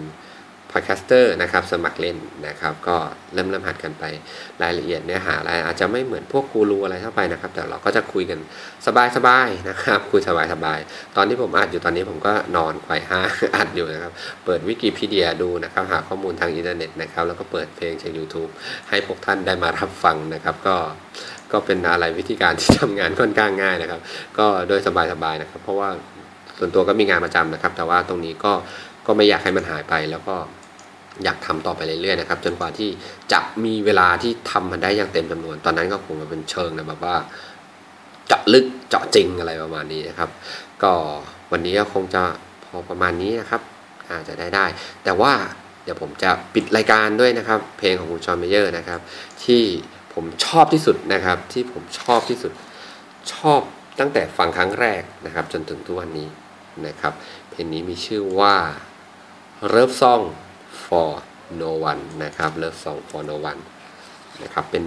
พอดแคสเตอร์นะครับสมัครเล่นนะครับ ก็เริ่มเริ่มหัดกันไปรายละเอียดเนื้อหาอะไรอาจจะไม่เหมือนพวกกูรูอะไรเท่าไปนะครับ แต่เราก็จะคุยกันสบายๆนะครับ คุยสบายๆ ตอนที่ผมอัดอยู่ตอนนี้ผมก็นอนไขว่ห้างอัดอยู่นะครับ เปิดวิกิพีเดียดูนะครับ หาข้อมูลทางอินเทอร์เน็ตนะครับ แล้วก็เปิดเพลงจาก YouTube ให้พวกท่านได้มารับฟังนะครับ ก็ก็เป็นอะไรวิธีการที่ทำงานค่อนข้างง่ายนะครับ ก็โดยสบายๆนะครับ เพราะว่าส่วนตัวก็มีงานประจำนะครับ แต่ว่าตรงนี้ก็ก็ไม่อยากให้มันหายไปแล้วก็ อยากทำต่อไปเรื่อยๆนะครับจนกว่าที่จะมีเวลาที่ทำมันได้อย่างเต็มจำนวน ตอนนั้นก็คงจะเป็นเชิงนะแบบว่าเจาะลึกเจาะจริงอะไรประมาณนี้นะครับ ก็วันนี้ก็คงจะพอประมาณนี้นะครับอาจจะได้ได้ แต่ว่าเดี๋ยวผมจะปิดรายการด้วยนะครับ เพลงของคุณชอนเมเยอร์นะครับ ที่ผมชอบที่สุดนะครับ ที่ผมชอบที่สุดชอบตั้งแต่ฟังครั้งแรกนะครับ จนถึงทุกวันนี้นะครับ เพลงนี้มีชื่อว่า Love Song for No One นะครับ Love Song for No One นะครับ เป็น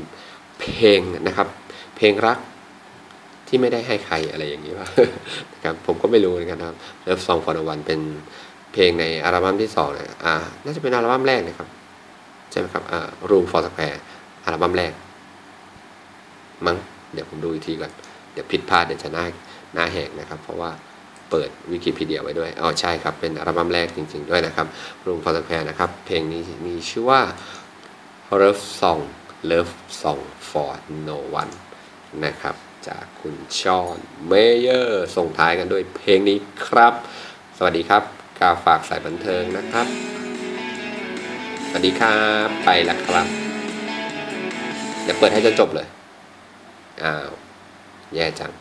เพลงนะครับ เพลงรักที่ไม่ได้ให้ใครอะไรอย่างนี้ว่านะครับ ผมก็ไม่รู้เหมือนกันครับ Love Song for the One เป็นเพลงในอัลบั้มที่สองนะอ่า น่าจะเป็นอัลบั้มแรกนะครับ ใช่ไหมครับอ่า Room for Square อัลบั้มแรก มั้ง เดี๋ยวผมดูอีกทีก่อน เดี๋ยวผิดพลาดเดี๋ยวจะหน้าหน้าแหกนะครับ เพราะว่า เปิดวิกิพีเดียไว้ด้วยอ๋อใช่ครับ เป็นอัลบั้มแรกจริง ๆ ด้วยนะครับ Room for Square นะครับ เพลงนี้มีชื่อว่า Love Song Love Song for No One นะครับ จากคุณชอนเมเยอร์ส่งท้ายกันด้วยเพลงนี้ครับ สวัสดีครับกาฝากสายบันเทิงนะครับ สวัสดีครับ ไปล้วครับ เดี๋ยวเปิดให้จนจบเลย อ้าว แย่จัง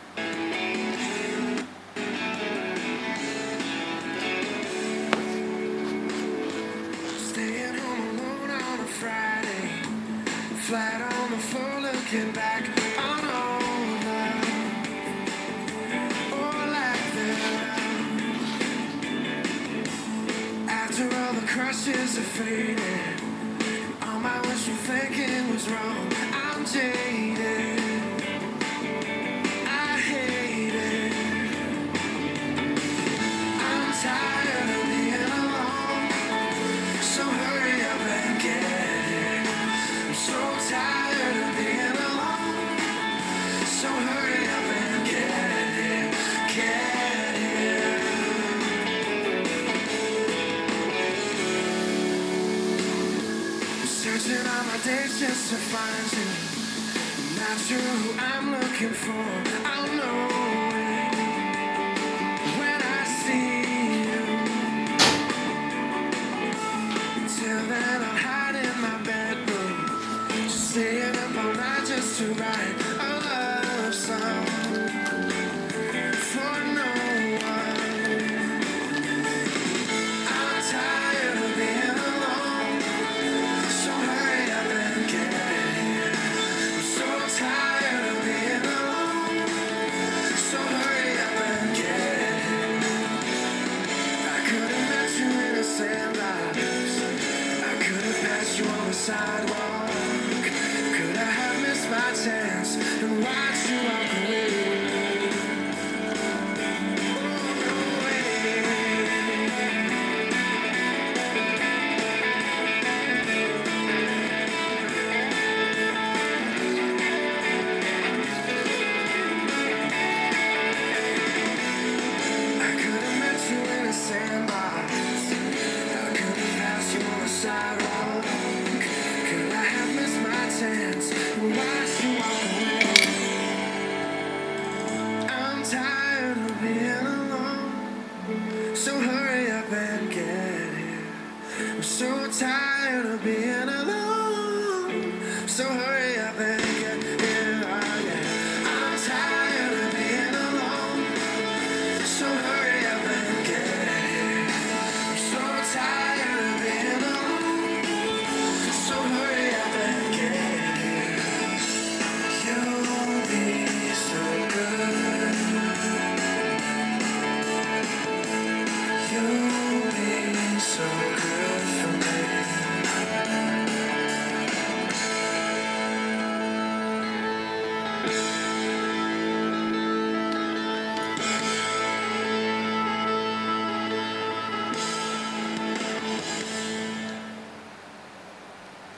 are faded, all my wishful thinking was wrong. Not sure who I'm looking for.